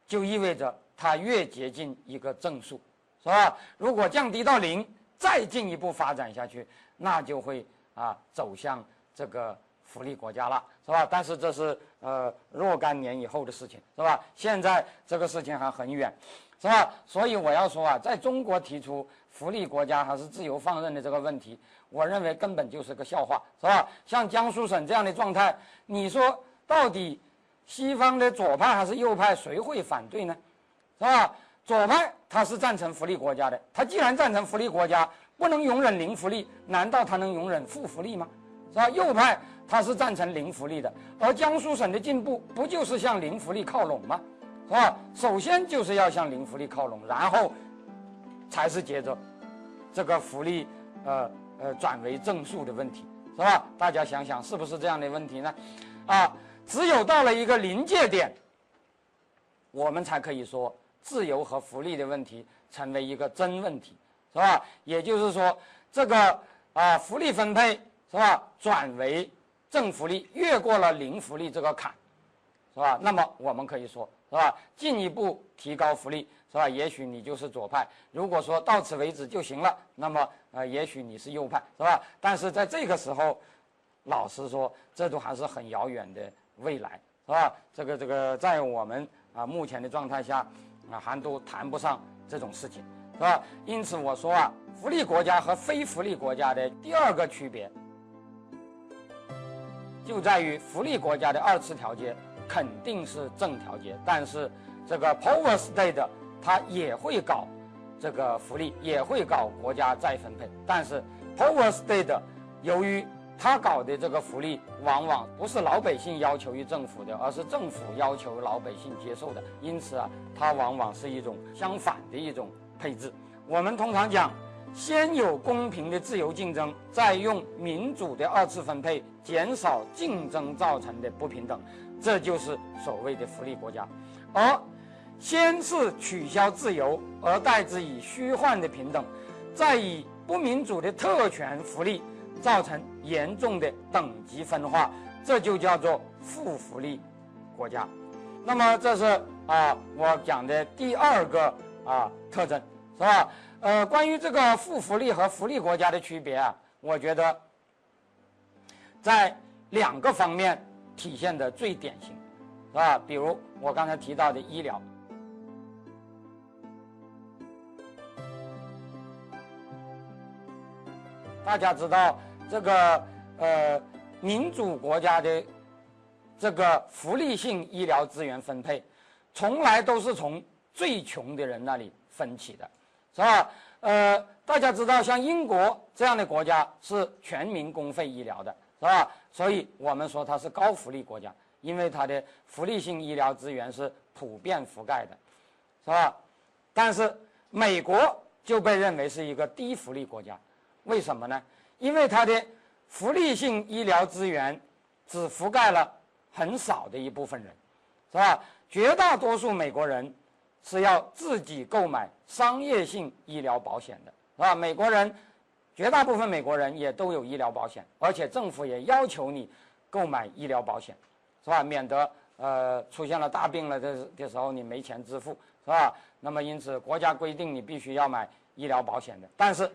Speaker 2: 就意味着它越接近一个正数，是吧？如果降低到零，再进一步发展下去，那就会啊走向这个福利国家了，是吧？但是这是呃若干年以后的事情，是吧？现在这个事情还很远，是吧？所以我要说啊，在中国提出福利国家还是自由放任的这个问题，我认为根本就是个笑话，是吧？像江苏省这样的状态，你说到底西方的左派还是右派，谁会反对呢？是吧？左派他是赞成福利国家的，他既然赞成福利国家，不能容忍零福利，难道他能容忍负福利吗？是吧？右派他是赞成零福利的，而江苏省的进步不就是向零福利靠拢吗？是吧？首先就是要向零福利靠拢，然后才是接着这个福利呃呃转为正数的问题，是吧？大家想想是不是这样的问题呢？啊，只有到了一个临界点，我们才可以说。自由和福利的问题成为一个真问题，是吧？也就是说，这个啊福利分配是吧，转为正福利，越过了零福利这个坎，是吧？那么我们可以说，是吧？进一步提高福利，是吧？也许你就是左派。如果说到此为止就行了，那么呃，也许你是右派，是吧？但是在这个时候，老实说，这都还是很遥远的未来，是吧？这个这个，在我们啊目前的状态下。啊，还都谈不上这种事情，是吧？因此我说啊，福利国家和非福利国家的第二个区别，就在于福利国家的二次调节肯定是正调节，但是这个 power state 它也会搞这个福利，也会搞国家再分配，但是 power state 由于他搞的这个福利，往往不是老百姓要求于政府的，而是政府要求老百姓接受的。因此啊，它往往是一种相反的一种配置。我们通常讲，先有公平的自由竞争，再用民主的二次分配减少竞争造成的不平等，这就是所谓的福利国家。而先是取消自由，而代之以虚幻的平等，再以不民主的特权福利。造成严重的等级分化，这就叫做负福利国家。那么这是啊，我讲的第二个啊特征，是吧？呃，关于这个负福利和福利国家的区别啊，我觉得在两个方面体现的最典型，是吧？比如我刚才提到的医疗。大家知道，这个呃，民主国家的这个福利性医疗资源分配，从来都是从最穷的人那里分起的，是吧？呃，大家知道，像英国这样的国家是全民公费医疗的，是吧？所以我们说它是高福利国家，因为它的福利性医疗资源是普遍覆盖的，是吧？但是美国就被认为是一个低福利国家。为什么呢？因为它的福利性医疗资源只覆盖了很少的一部分人，是吧？绝大多数美国人是要自己购买商业性医疗保险的，是吧？美国人绝大部分美国人也都有医疗保险，而且政府也要求你购买医疗保险，是吧？免得呃出现了大病了的的时候你没钱支付，是吧？那么因此国家规定你必须要买医疗保险的，但是。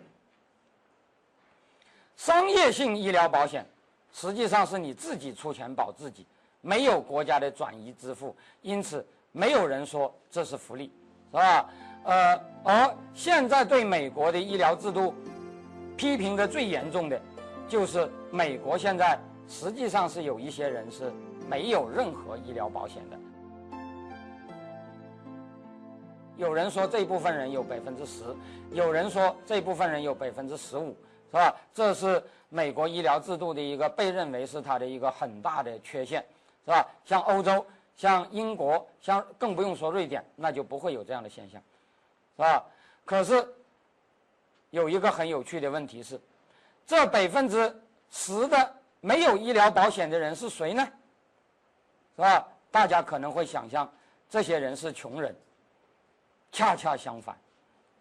Speaker 2: 商业性医疗保险实际上是你自己出钱保自己，没有国家的转移支付，因此没有人说这是福利，是吧？呃，而现在对美国的医疗制度批评的最严重的，就是美国现在实际上是有一些人是没有任何医疗保险的。有人说这部分人有百分之十，有人说这部分人有百分之十五。是吧？这是美国医疗制度的一个被认为是它的一个很大的缺陷，是吧？像欧洲、像英国、像更不用说瑞典，那就不会有这样的现象，是吧？可是有一个很有趣的问题是，这百分之十的没有医疗保险的人是谁呢？是吧？大家可能会想象，这些人是穷人。恰恰相反，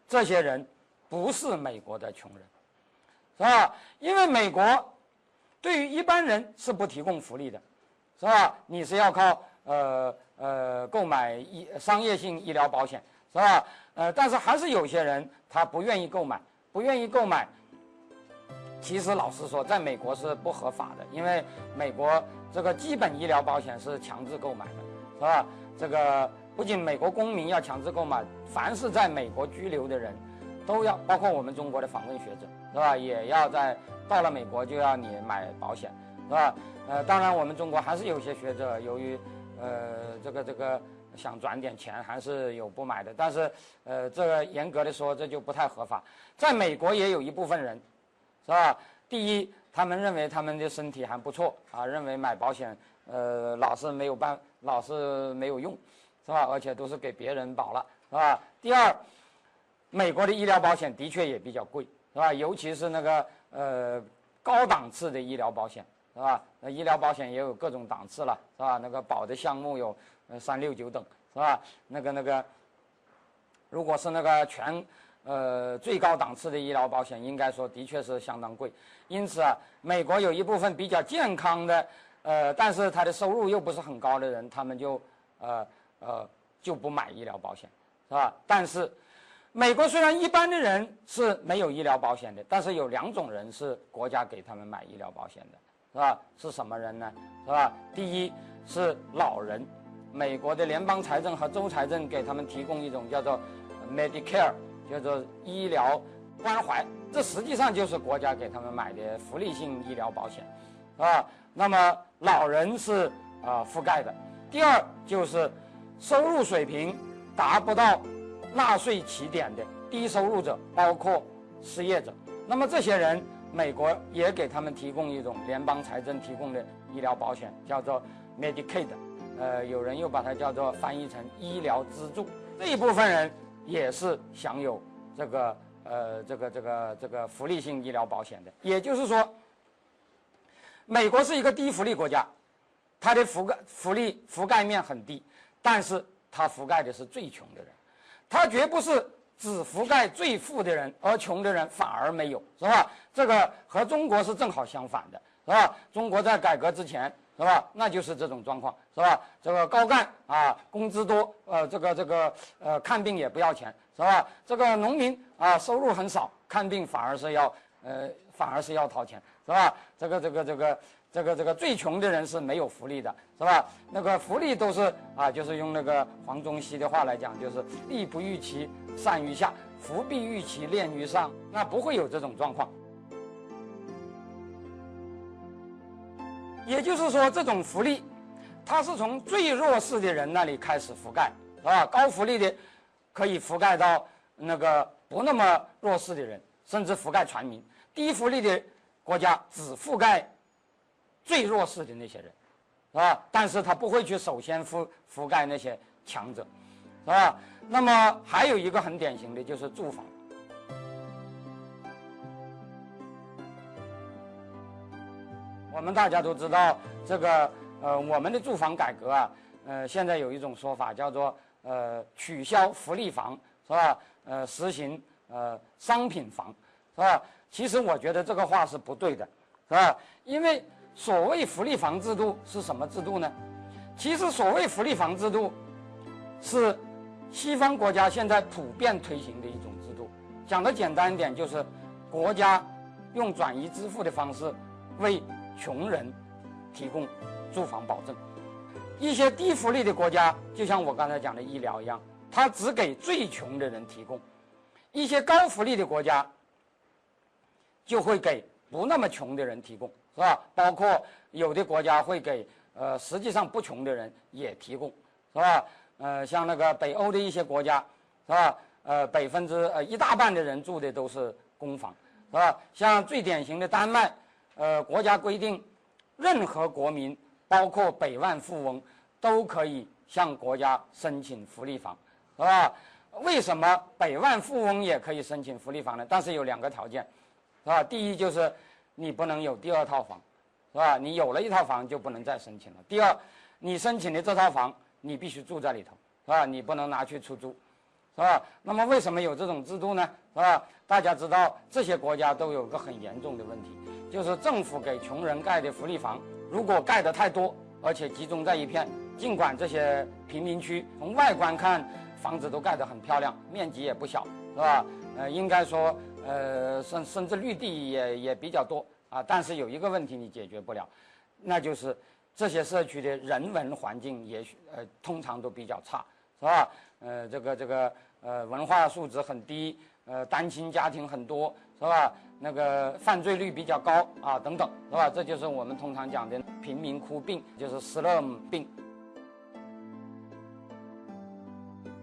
Speaker 2: 这些人不是美国的穷人。是吧？因为美国对于一般人是不提供福利的，是吧？你是要靠呃呃购买医商业性医疗保险，是吧？呃，但是还是有些人他不愿意购买，不愿意购买。其实老实说，在美国是不合法的，因为美国这个基本医疗保险是强制购买的，是吧？这个不仅美国公民要强制购买，凡是在美国居留的人，都要，包括我们中国的访问学者，是吧？也要在到了美国就要你买保险，是吧？呃，当然我们中国还是有些学者由于，呃，这个这个想赚点钱，还是有不买的。但是，呃，这个严格的说，这就不太合法。在美国也有一部分人。是吧？第一，他们认为他们的身体还不错啊，认为买保险，呃，老是没有办，老是没有用，是吧？而且都是给别人保了，是吧？第二，美国的医疗保险的确也比较贵，是吧？尤其是那个呃高档次的医疗保险，是吧？那医疗保险也有各种档次了，是吧？那个保的项目有三六九等，是吧？那个那个，如果是那个全。呃，最高档次的医疗保险应该说的确是相当贵，因此啊，美国有一部分比较健康的，呃，但是他的收入又不是很高的人，他们就呃呃就不买医疗保险，是吧？但是，美国虽然一般的人是没有医疗保险的，但是有两种人是国家给他们买医疗保险的，是吧？是什么人呢？是吧？第一是老人，美国的联邦财政和州财政给他们提供一种叫做 Medicare。叫做医疗关怀，这实际上就是国家给他们买的福利性医疗保险，啊，那么老人是啊覆盖的。第二就是收入水平达不到纳税起点的低收入者，包括失业者。那么这些人，美国也给他们提供一种联邦财政提供的医疗保险，叫做 Medicaid，呃，有人又把它叫做翻译成医疗资助。这一部分人。也是享有这个呃这个这个这个福利性医疗保险的，也就是说，美国是一个低福利国家，它的覆盖福利覆盖面很低，但是它覆盖的是最穷的人，它绝不是只覆盖最富的人，而穷的人反而没有，是吧？这个和中国是正好相反的，是吧？中国在改革之前。是吧？那就是这种状况，是吧？这个高干啊，工资多，呃，这个这个呃，看病也不要钱，是吧？这个农民啊，收入很少，看病反而是要，呃，反而是要掏钱，是吧？这个这个这个这个这个最穷的人是没有福利的，是吧？那个福利都是啊，就是用那个黄宗羲的话来讲，就是利不预期，善于下，福必预期，恋于上，那不会有这种状况。也就是说，这种福利，它是从最弱势的人那里开始覆盖，是吧？高福利的，可以覆盖到那个不那么弱势的人，甚至覆盖全民。低福利的国家只覆盖最弱势的那些人，是吧？但是他不会去首先覆覆盖那些强者，是吧？那么还有一个很典型的就是住房。我们大家都知道，这个呃，我们的住房改革啊，呃，现在有一种说法叫做呃，取消福利房，是吧？呃，实行呃商品房，是吧？其实我觉得这个话是不对的，是吧？因为所谓福利房制度是什么制度呢？其实所谓福利房制度，是西方国家现在普遍推行的一种制度。讲的简单一点，就是国家用转移支付的方式为穷人提供住房保证，一些低福利的国家，就像我刚才讲的医疗一样，它只给最穷的人提供；一些高福利的国家，就会给不那么穷的人提供，是吧？包括有的国家会给呃，实际上不穷的人也提供，是吧？呃，像那个北欧的一些国家，是吧？呃，百分之呃一大半的人住的都是公房，是吧？像最典型的丹麦。呃，国家规定，任何国民，包括百万富翁，都可以向国家申请福利房，是吧？为什么百万富翁也可以申请福利房呢？但是有两个条件，是吧？第一就是你不能有第二套房，是吧？你有了一套房就不能再申请了。第二，你申请的这套房你必须住在里头，是吧？你不能拿去出租，是吧？那么为什么有这种制度呢？是吧？大家知道这些国家都有个很严重的问题。就是政府给穷人盖的福利房，如果盖得太多，而且集中在一片，尽管这些贫民区从外观看房子都盖得很漂亮，面积也不小，是吧？呃，应该说，呃，甚甚至绿地也也比较多啊。但是有一个问题你解决不了，那就是这些社区的人文环境也许呃通常都比较差，是吧？呃，这个这个呃文化素质很低，呃单亲家庭很多，是吧？那个犯罪率比较高啊，等等，是吧？这就是我们通常讲的贫民窟病，就是 slum 病。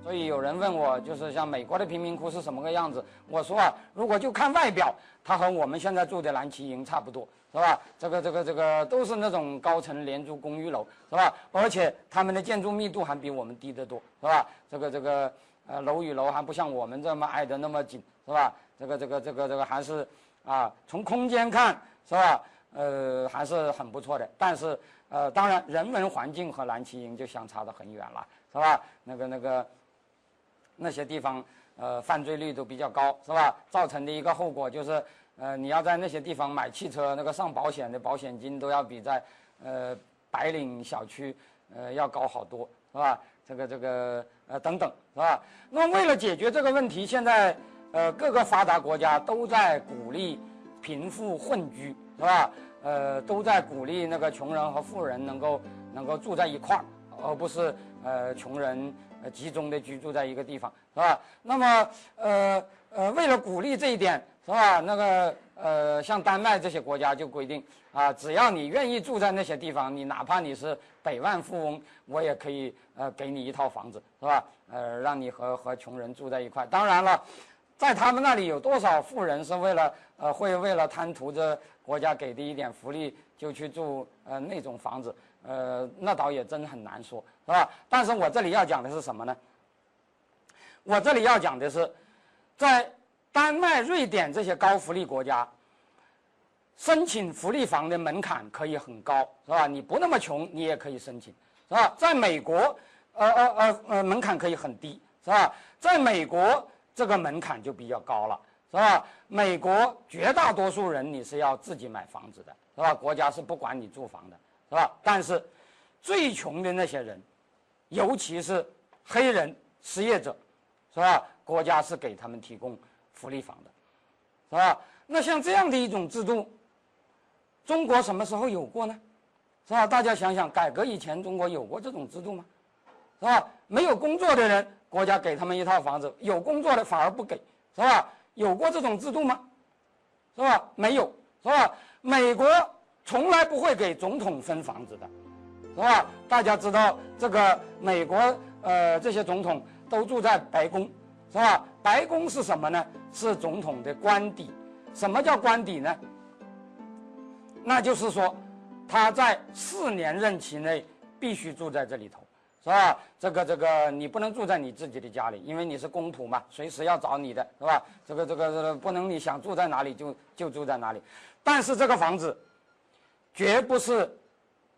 Speaker 2: 所以有人问我，就是像美国的贫民窟是什么个样子？我说啊，如果就看外表，它和我们现在住的蓝旗营差不多，是吧？这个这个这个都是那种高层廉租公寓楼，是吧？而且他们的建筑密度还比我们低得多，是吧？这个这个呃楼与楼还不像我们这么挨得那么紧，是吧？这个这个这个这个还是。啊，从空间看是吧？呃，还是很不错的。但是，呃，当然，人文环境和蓝旗营就相差得很远了，是吧？那个那个，那些地方，呃，犯罪率都比较高，是吧？造成的一个后果就是，呃，你要在那些地方买汽车，那个上保险的保险金都要比在，呃，白领小区，呃，要高好多，是吧？这个这个，呃，等等，是吧？那为了解决这个问题，现在。呃，各个发达国家都在鼓励贫富混居，是吧？呃，都在鼓励那个穷人和富人能够能够住在一块儿，而不是呃穷人集中的居住在一个地方，是吧？那么呃呃，为了鼓励这一点，是吧？那个呃，像丹麦这些国家就规定啊，只要你愿意住在那些地方，你哪怕你是百万富翁，我也可以呃给你一套房子，是吧？呃，让你和和穷人住在一块。当然了。在他们那里有多少富人是为了呃会为了贪图着国家给的一点福利就去住呃那种房子呃那倒也真很难说是吧？但是我这里要讲的是什么呢？我这里要讲的是，在丹麦、瑞典这些高福利国家，申请福利房的门槛可以很高是吧？你不那么穷你也可以申请是吧？在美国呃呃呃呃门槛可以很低是吧？在美国。这个门槛就比较高了，是吧？美国绝大多数人你是要自己买房子的，是吧？国家是不管你住房的，是吧？但是最穷的那些人，尤其是黑人失业者，是吧？国家是给他们提供福利房的，是吧？那像这样的一种制度，中国什么时候有过呢？是吧？大家想想，改革以前中国有过这种制度吗？是吧？没有工作的人。国家给他们一套房子，有工作的反而不给，是吧？有过这种制度吗？是吧？没有，是吧？美国从来不会给总统分房子的，是吧？大家知道这个美国呃这些总统都住在白宫，是吧？白宫是什么呢？是总统的官邸。什么叫官邸呢？那就是说他在四年任期内必须住在这里头。是吧？这个这个，你不能住在你自己的家里，因为你是公仆嘛，随时要找你的，是吧？这个这个这个不能，你想住在哪里就就住在哪里。但是这个房子，绝不是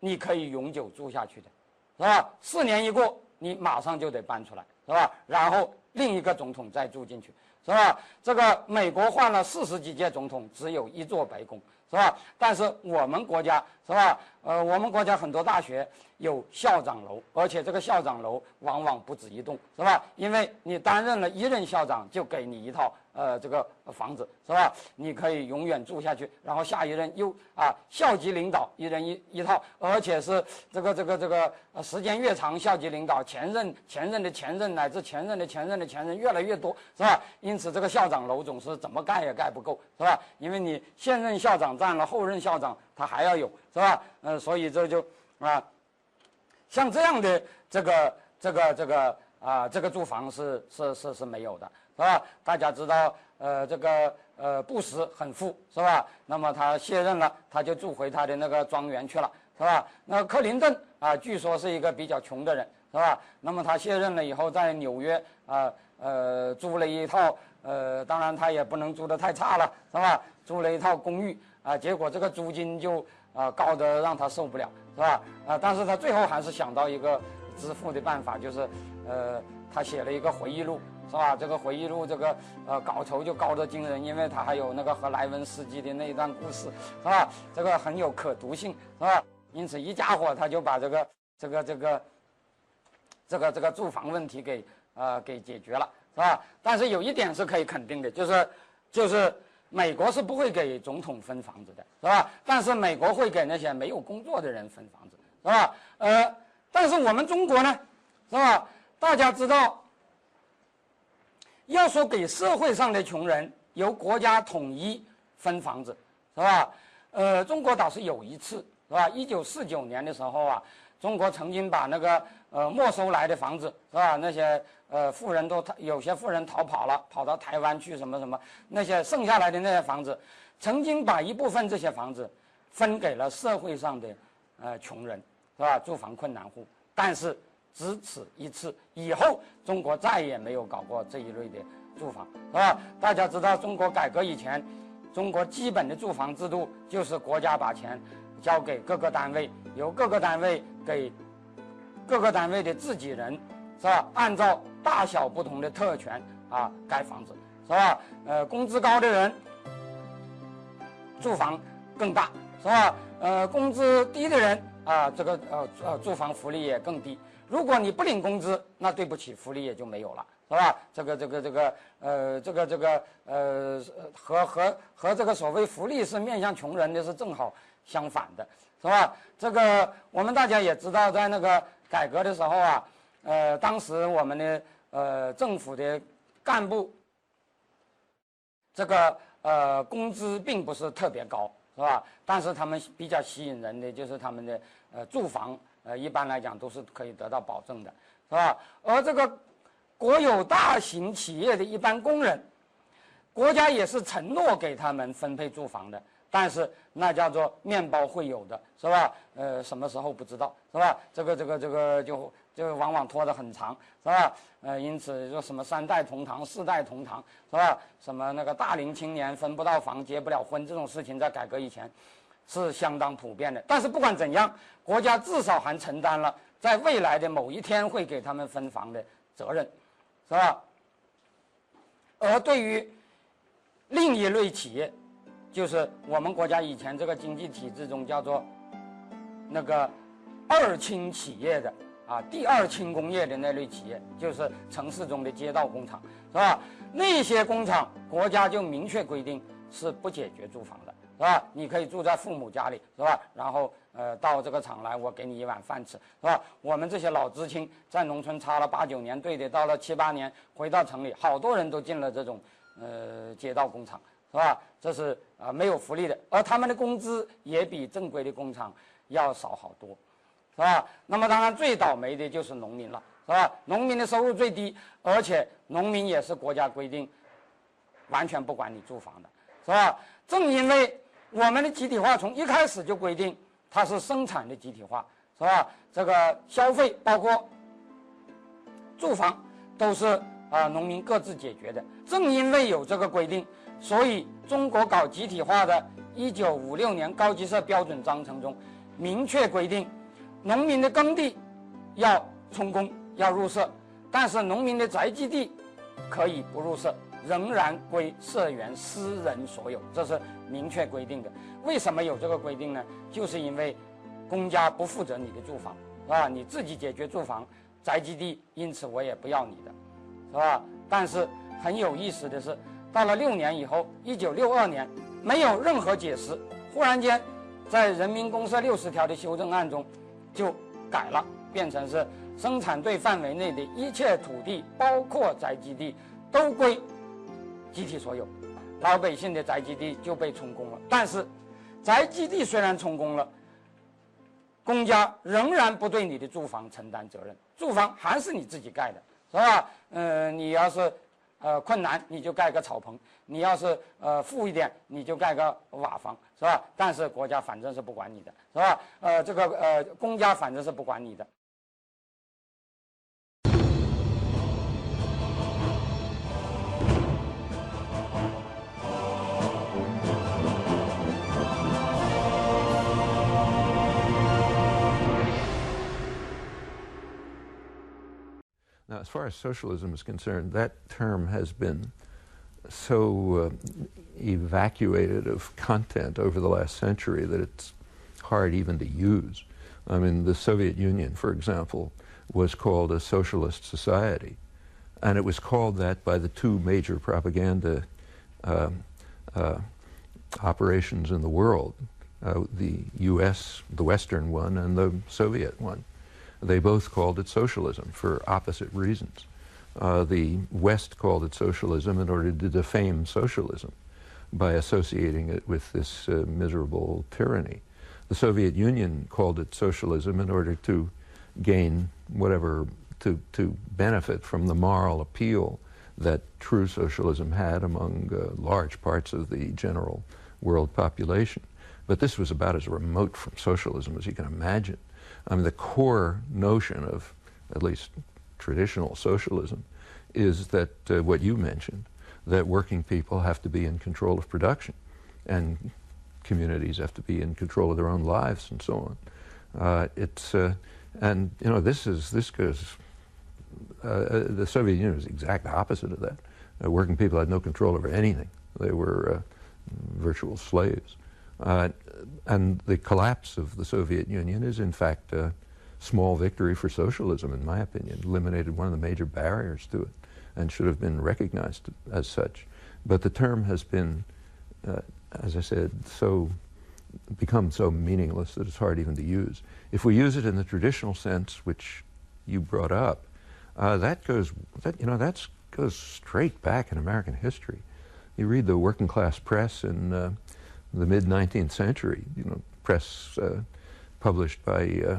Speaker 2: 你可以永久住下去的，是吧？四年一过，你马上就得搬出来，是吧？然后另一个总统再住进去，是吧？这个美国换了四十几届总统，只有一座白宫。是吧？但是我们国家是吧？呃，我们国家很多大学有校长楼，而且这个校长楼往往不止一栋，是吧？因为你担任了一任校长，就给你一套。呃，这个房子是吧？你可以永远住下去，然后下一任又啊，校级领导一人一一套，而且是这个这个这个，时间越长，校级领导前任前任的前任乃至前任的前任的前任越来越多，是吧？因此这个校长楼总是怎么盖也盖不够，是吧？因为你现任校长占了后任校长，他还要有，是吧？嗯，所以这就啊，像这样的这个这个这个啊，这个住房是是是是没有的。是吧？大家知道，呃，这个呃，布什很富，是吧？那么他卸任了，他就住回他的那个庄园去了，是吧？那克林顿啊，据说是一个比较穷的人，是吧？那么他卸任了以后，在纽约啊，呃，租了一套，呃，当然他也不能租得太差了，是吧？租了一套公寓啊，结果这个租金就啊高得让他受不了，是吧？啊，但是他最后还是想到一个支付的办法，就是呃，他写了一个回忆录。是吧？这个回忆录，这个呃稿酬就高得惊人，因为他还有那个和莱文斯基的那一段故事，是吧？这个很有可读性，是吧？因此一家伙他就把这个这个这个这个这个住房问题给呃给解决了，是吧？但是有一点是可以肯定的，就是就是美国是不会给总统分房子的，是吧？但是美国会给那些没有工作的人分房子，是吧？呃，但是我们中国呢，是吧？大家知道，要说给社会上的穷人由国家统一分房子，是吧？呃，中国倒是有一次，是吧？一九四九年的时候啊，中国曾经把那个呃没收来的房子，是吧？那些呃富人都有些富人逃跑了，跑到台湾去什么什么，那些剩下来的那些房子，曾经把一部分这些房子分给了社会上的呃穷人，是吧？住房困难户，但是只此一次，以后中国再也没有搞过这一类的住房，是吧？大家知道，中国改革以前。中国基本的住房制度就是国家把钱交给各个单位，由各个单位给各个单位的自己人，是吧？按照大小不同的特权啊盖房子，是吧？呃，工资高的人住房更大，是吧？呃，工资低的人啊，这个呃呃住房福利也更低。如果你不领工资，那对不起，福利也就没有了。是吧？这个这个这个呃，这个这个呃，和和和这个所谓福利是面向穷人的是正好相反的，是吧？这个我们大家也知道，在那个改革的时候啊，呃，当时我们的呃政府的干部，这个呃工资并不是特别高，是吧？但是他们比较吸引人的就是他们的呃住房，呃一般来讲都是可以得到保证的，是吧？而这个。国有大型企业的一般工人，国家也是承诺给他们分配住房的，但是那叫做面包会有的，是吧？呃，什么时候不知道，是吧？这个这个这个就就往往拖得很长，是吧？呃，因此说什么三代同堂、四代同堂，是吧？什么那个大龄青年分不到房、结不了婚这种事情，在改革以前是相当普遍的。但是不管怎样，国家至少还承担了在未来的某一天会给他们分房的责任。是吧？而对于另一类企业，就是我们国家以前这个经济体制中叫做那个二轻企业的啊，第二轻工业的那类企业，就是城市中的街道工厂，是吧？那些工厂国家就明确规定是不解决住房的，是吧？你可以住在父母家里，是吧？然后。呃，到这个厂来，我给你一碗饭吃，是吧？我们这些老知青在农村插了八九年队的，到了七八年回到城里，好多人都进了这种呃街道工厂，是吧？这是啊没有福利的，而他们的工资也比正规的工厂要少好多，是吧？那么当然最倒霉的就是农民了，是吧？农民的收入最低，而且农民也是国家规定完全不管你住房的，是吧？正因为我们的集体化从一开始就规定。它是生产的集体化，是吧？这个消费包括住房，都是啊农民各自解决的。正因为有这个规定，所以中国搞集体化的1956年高级社标准章程中，明确规定，农民的耕地要充公要入社，但是农民的宅基地可以不入社，仍然归社员私人所有，这是明确规定的。为什么有这个规定呢？就是因为公家不负责你的住房，是吧？你自己解决住房，宅基地，因此我也不要你的，是吧？但是很有意思的是，到了六年以后，一九六二年，没有任何解释，忽然间，在人民公社六十条的修正案中，就改了，变成是生产队范围内的一切土地，包括宅基地，都归集体所有，老百姓的宅基地就被充公了，但是。宅基地虽然充公了，公家仍然不对你的住房承担责任，住房还是你自己盖的，是吧？嗯，你要是呃困难，你就盖个草棚；你要是呃富一点，你就盖个瓦房，是吧？但是国家反正是不管你的，是吧？呃，这个呃公家反正是不管你的。
Speaker 3: Now, as far as socialism is concerned, that term has been so uh, evacuated of content over the last century that it's hard even to use. I mean, the Soviet Union, for example, was called a socialist society. And it was called that by the two major propaganda um, uh, operations in the world uh, the US, the Western one, and the Soviet one. They both called it socialism for opposite reasons. Uh, the West called it socialism in order to defame socialism by associating it with this uh, miserable tyranny. The Soviet Union called it socialism in order to gain whatever, to, to benefit from the moral appeal that true socialism had among uh, large parts of the general world population. But this was about as remote from socialism as you can imagine. I mean, the core notion of at least traditional socialism is that uh, what you mentioned, that working people have to be in control of production and communities have to be in control of their own lives and so on. Uh, it's, uh, and you know, this is, this goes, uh, uh, the Soviet Union was the exact opposite of that. Uh, working people had no control over anything. They were virtual slaves. Uh, and the collapse of the Soviet Union is, in fact, a small victory for socialism, in my opinion. Eliminated one of the major barriers to it and should have been recognized as such. But the term has been, uh, as I said, so become so meaningless that it's hard even to use. If we use it in the traditional sense, which you brought up, uh, that goes, that, you know, that goes straight back in American history. You read the working class press in uh, the mid 19th century, you know, press uh, published by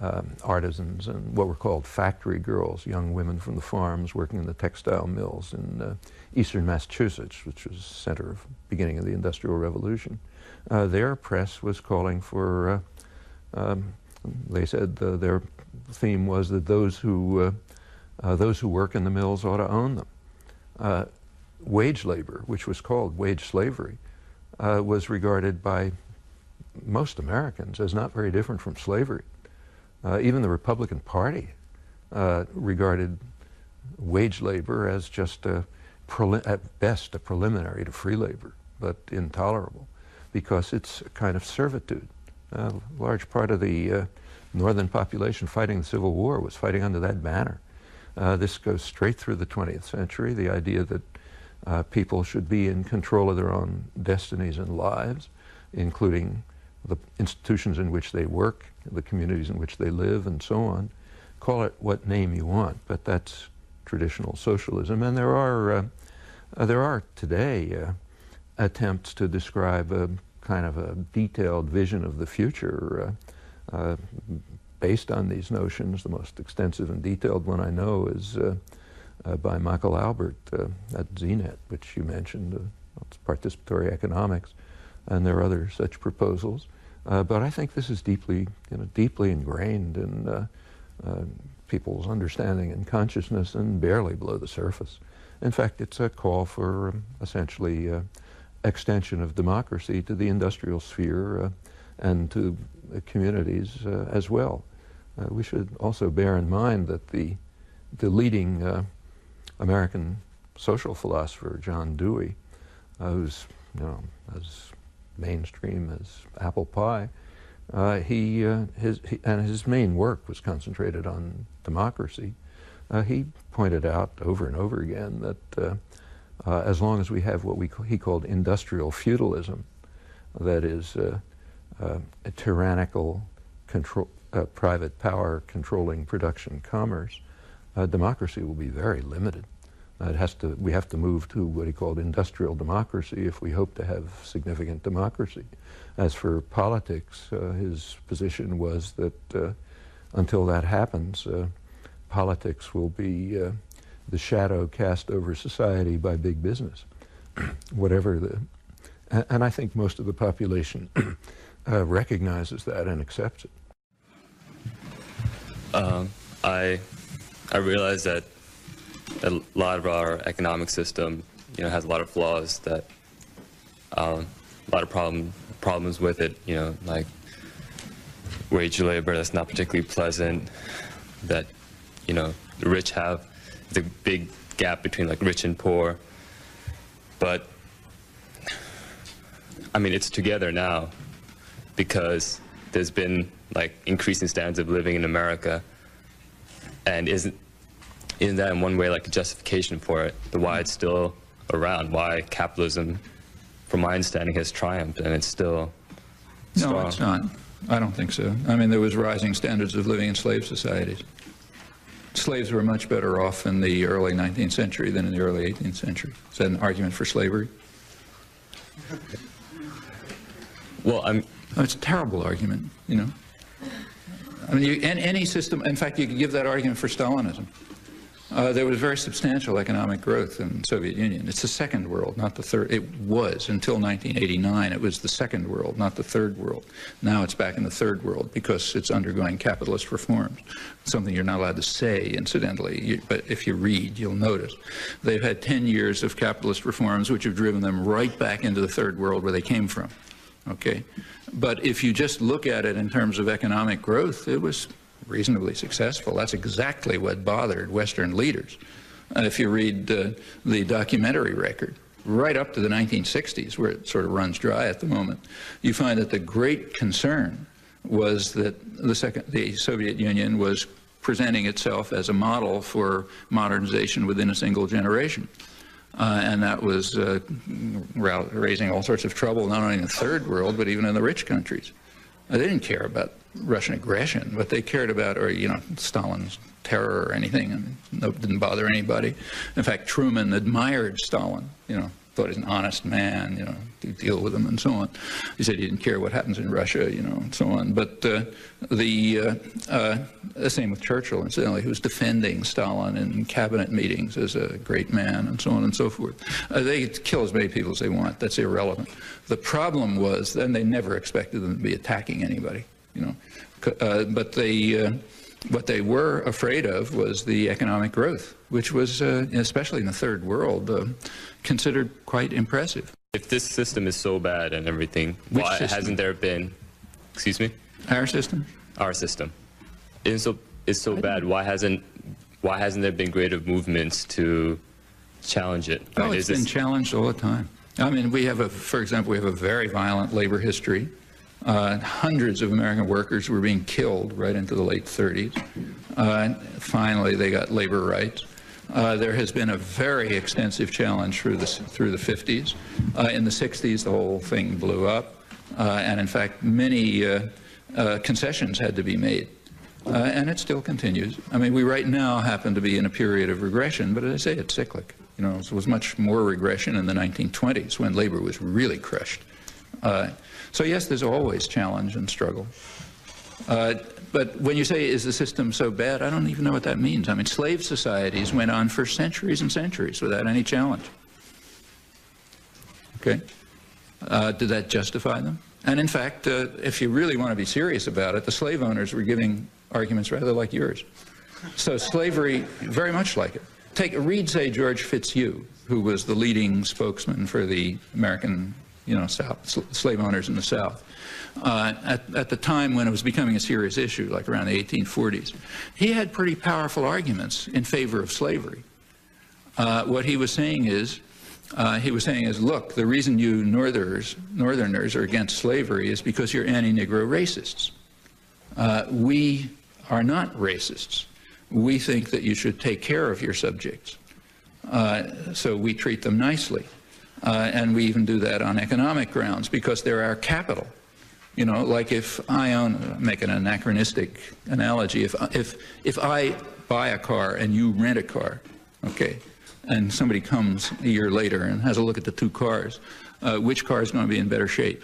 Speaker 3: um, artisans and what were called factory girls, young women from the farms working in the textile mills in uh, eastern Massachusetts, which was the center of beginning of the Industrial Revolution. Uh, their press was calling for, uh, um, they said their theme was that those who, uh, those who work in the mills ought to own them. wage labor, which was called wage slavery, uh, was regarded by most Americans as not very different from slavery. Uh, even the Republican Party uh, regarded wage labor as just a, at best a preliminary to free labor, but intolerable because it's a kind of servitude. a large part of the uh, northern population fighting the Civil War was fighting under that banner. Uh, this goes straight through the 20th century, the idea that uh, people should be in control of their own destinies and lives, including the institutions in which they work, the communities in which they live, and so on. Call it what name you want, but that's traditional socialism. And there are, uh, uh, there are today uh, attempts to describe a kind of a detailed vision of the future uh, uh, based on these notions. The most extensive and detailed one I know is uh, by Michael Albert uh, at ZNet, which you mentioned. Uh, participatory economics, and there are other such proposals. Uh, but I think this is deeply, you know, deeply ingrained in uh, uh, people's understanding and consciousness, and barely below the surface. In fact, it's a call for um, essentially extension of democracy to the industrial sphere and to communities as well. we should also bear in mind that the the leading American social philosopher John Dewey, uh, who's you know as mainstream as apple pie. Uh, he, uh, his, he, and his main work was concentrated on democracy. Uh, he pointed out over and over again that uh, uh, as long as we have what we he called industrial feudalism, that is a tyrannical control, private power controlling production commerce, democracy will be very limited. Uh, it has to, we have to move to what he called industrial democracy if we hope to have significant democracy. As for politics, uh, his position was that uh, until that happens, uh, politics will be uh, the shadow cast over society by big business. Whatever the, and I think most of the population recognizes that and accepts it.
Speaker 4: Um, I I realize that a lot of our economic system, you know, has a lot of flaws that, um, a lot of problem problems with it, you know, like wage labor that's not particularly pleasant, that, you know, the rich have the big gap between like rich and poor. But, I mean, it's together now because there's been like increasing standards of living in America and isn't isn't that in one way like a justification for it? The why it's still around, why capitalism, from my understanding, has triumphed and it's still
Speaker 5: No,
Speaker 4: strong.
Speaker 5: it's not. I don't think so. I mean, there was rising standards of living in slave societies. Slaves were much better off in the early 19th century than in the early 18th century. Is that an argument for slavery?
Speaker 4: Well, I'm
Speaker 5: Oh, it's a terrible argument, you know. I mean, you, any system, in fact, you could give that argument for Stalinism. Uh, there was very substantial economic growth in the Soviet Union. It's the second world, not the third. It was until 1989. It was the second world, not the third world. Now it's back in the third world because it's undergoing capitalist reforms. Something you're not allowed to say, incidentally, you, but if you read, you'll notice. They've had 10 years of capitalist reforms which have driven them right back into the third world where they came from. Okay? But if you just look at it in terms of economic growth, it was reasonably successful. That's exactly what bothered Western leaders. Uh, if you read uh, the documentary record, right up to the 1960s, where it sort of runs dry at the moment, you find that the great concern was that the, second, the Soviet Union was presenting itself as a model for modernization within a single generation. Uh, and that was uh, raising all sorts of trouble, not only in the third world, but even in the rich countries. They didn't care about Russian aggression. What they cared about, or you know, Stalin's terror or anything, and no, didn't bother anybody. In fact, Truman admired Stalin. You know, thought he's an honest man. You know, to deal with him and so on. He said he didn't care what happens in Russia. You know, and so on. But uh, the uh, uh, the same with Churchill, incidentally, who was defending Stalin in cabinet meetings as a great man and so on and so forth. Uh, they kill as many people as they want. That's irrelevant. The problem was then they never expected them to be attacking anybody. You know, uh, but they. Uh, what they were afraid of was the economic growth, which was, uh, especially in the third world, uh, considered quite impressive.
Speaker 4: if this system is so bad and everything,
Speaker 5: Which
Speaker 4: why
Speaker 5: system?
Speaker 4: hasn't there been? Excuse me,
Speaker 5: Our system?
Speaker 4: our system is so is so bad. Why hasn't why hasn't there been greater movements to challenge it? I
Speaker 5: Oh,
Speaker 4: mean,
Speaker 5: it's been
Speaker 4: this-
Speaker 5: challenged all the time. I mean, we have a, for example, we have a very violent labor history. Uh, hundreds of American workers were being killed right into the late 30s. Uh, finally, they got labor rights. Uh, there has been a very extensive challenge through the, through the 50s. Uh, in the 60s, the whole thing blew up. Uh, and in fact, many uh, concessions had to be made. And it still continues. I mean, we right now happen to be in a period of regression, but as I say, it's cyclic. You know, there was much more regression in the 1920s when labor was really crushed. So yes, there's always challenge and struggle. Uh, but when you say, is the system so bad, I don't even know what that means. I mean, slave societies went on for centuries and centuries without any challenge. Okay? Uh, did that justify them? And in fact, uh, if you really want to be serious about it, the slave owners were giving arguments rather like yours. So slavery, very much like it. Take read, say, George Fitzhugh, who was the leading spokesman for the American, you know, South, sl- slave owners in the South. Uh, at, at the time when it was becoming a serious issue, like around the 1840s, he had pretty powerful arguments in favor of slavery. Uh, what he was saying is, uh, he was saying is, look, the reason you Northerners, Northerners are against slavery is because you're anti-Negro racists. Uh, we are not racists. We think that you should take care of your subjects. Uh, so we treat them nicely. Uh, and we even do that on economic grounds because they're our capital. You know, like if I own, make an anachronistic analogy, if, if, if I buy a car and you rent a car, okay, and somebody comes a year later and has a look at the two cars, uh, which car is going to be in better shape?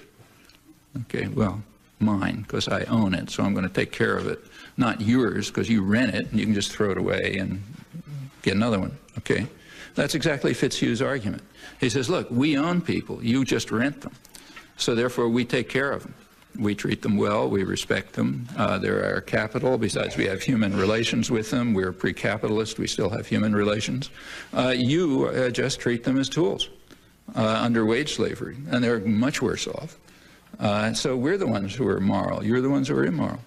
Speaker 5: Okay, well, mine, because I own it, so I'm going to take care of it. Not yours, because you rent it and you can just throw it away and get another one. Okay? That's exactly Fitzhugh's argument. He says, look, we own people, you just rent them. So therefore, we take care of them. We treat them well, we respect them. Uh, they're our capital. Besides, we have human relations with them. We're pre capitalist, we still have human relations. Uh, you uh, just treat them as tools uh, under wage slavery, and they're much worse off. Uh, so we're the ones who are moral. You're the ones who are immoral.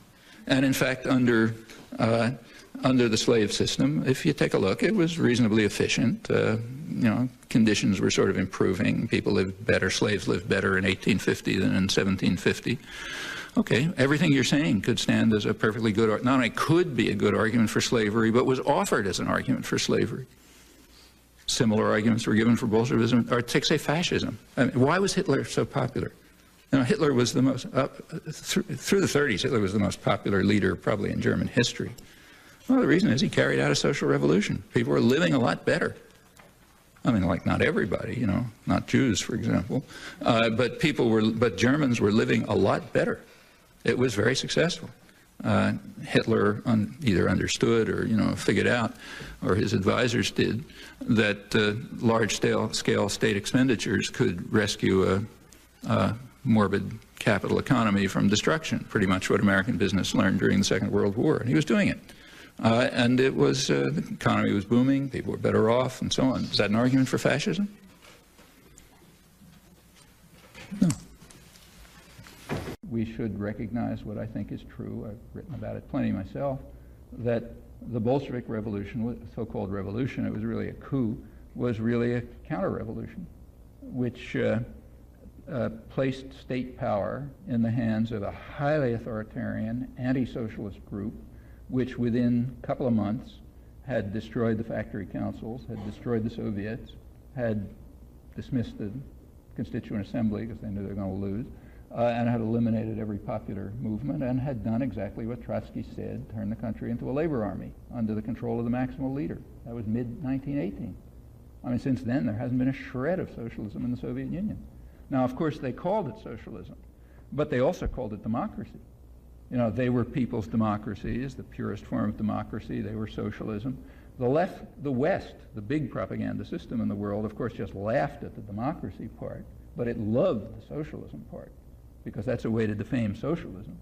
Speaker 5: And in fact, under uh, under the slave system, if you take a look, it was reasonably efficient. Uh, you know, conditions were sort of improving. People lived better. Slaves lived better in 1850 than in 1750.
Speaker 6: Okay, everything you're saying could stand as a perfectly good, not only could be a good argument for slavery, but was offered as an argument for slavery. Similar arguments were given for Bolshevism, or take, say, fascism. I mean, why was Hitler so popular? Know, Hitler was the most, uh, through, through the 30s, Hitler was the most popular leader probably in German history. Well, the reason is he carried out a social revolution. People were living a lot better. I mean, like not everybody, you know, not Jews, for example, uh, but people were, but Germans were living a lot better. It was very successful. Uh, Hitler un, either understood or you know figured out, or his advisors did, that uh, large scale, scale state expenditures could rescue a, a, morbid capital economy from destruction. Pretty much what American business learned during the Second World War, and he was doing it. Uh, and it was uh, the economy was booming, people were better off, and so on. Is that an argument for fascism? No we should recognize what I think is true. I've written about it plenty myself, that the Bolshevik Revolution, so-called revolution, it was really a coup, was really a counter-revolution, which uh, uh, placed state power in the hands of a highly authoritarian, anti-socialist group, which within a couple of months had destroyed the factory councils, had destroyed the Soviets, had dismissed the Constituent Assembly because they knew they were going to lose, uh, and had eliminated every popular movement and had done exactly what Trotsky said, turn the country into a labor army under the control of the maximal leader. That was mid-1918. I mean, since then, there hasn't been a shred of socialism in the Soviet Union. Now, of course, they called it socialism, but they also called it democracy. You know, they were people's democracies, the purest form of democracy. They were socialism. The left, the West, the big propaganda system in the world, of course, just laughed at the democracy part, but it loved the socialism part because that's a way to defame socialism.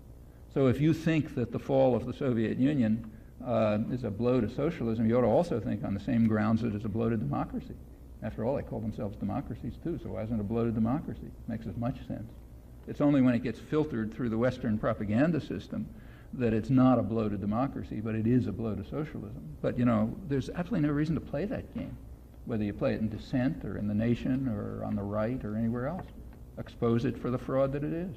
Speaker 6: So if you think that the fall of the Soviet Union uh, is a blow to socialism, you ought to also think on the same grounds that it's a blow to democracy. After all, they call themselves democracies too, so why isn't it a blow to democracy? Makes as much sense. It's only when it gets filtered through the Western propaganda system that it's not a blow to democracy, but it is a blow to socialism. But, you know, there's absolutely no reason to play that game, whether you play it in dissent or in the nation or on the right or anywhere else expose it for the fraud that it is.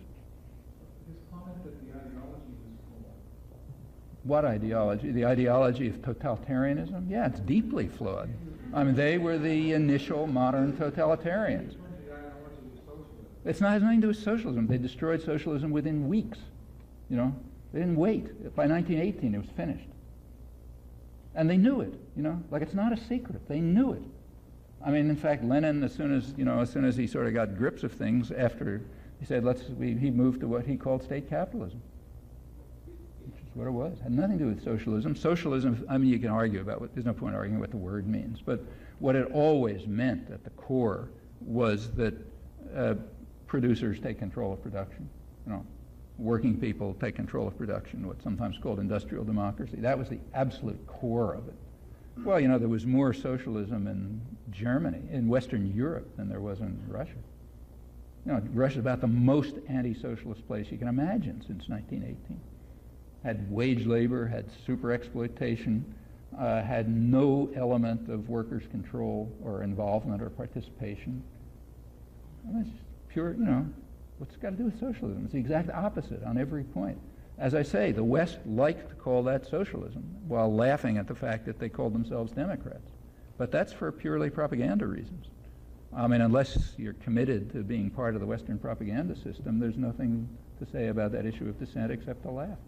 Speaker 6: What ideology? The ideology of totalitarianism? Yeah, it's deeply flawed. I mean, they were the initial modern totalitarians. It's not has nothing to do with socialism. They destroyed socialism within weeks. You know, they didn't wait. By 1918, it was finished. And they knew it. You know, like it's not a secret. They knew it. I mean, in fact, Lenin, as soon as you know, as soon as he sort of got grips of things, after he said, "Let's," we, he moved to what he called state capitalism, which is what it was. It had nothing to do with socialism. Socialism. I mean, you can argue about what. There's no point arguing what the word means, but what it always meant at the core was that uh, producers take control of production. You know, working people take control of production. What's sometimes called industrial democracy. That was the absolute core of it. Well, you know, there was more socialism in Germany, in Western Europe, than there was in Russia. You know, Russia's about the most anti-socialist place you can imagine since 1918. Had wage labor, had super exploitation, uh, had no element of workers' control or involvement or participation. Pure, you know, what's it got to do with socialism? It's the exact opposite on every point. As I say, the West liked to call that socialism while laughing at the fact that they called themselves Democrats. But that's for purely propaganda reasons. I mean, unless you're committed to being part of the Western propaganda system, there's nothing to say about that issue of dissent except to laugh.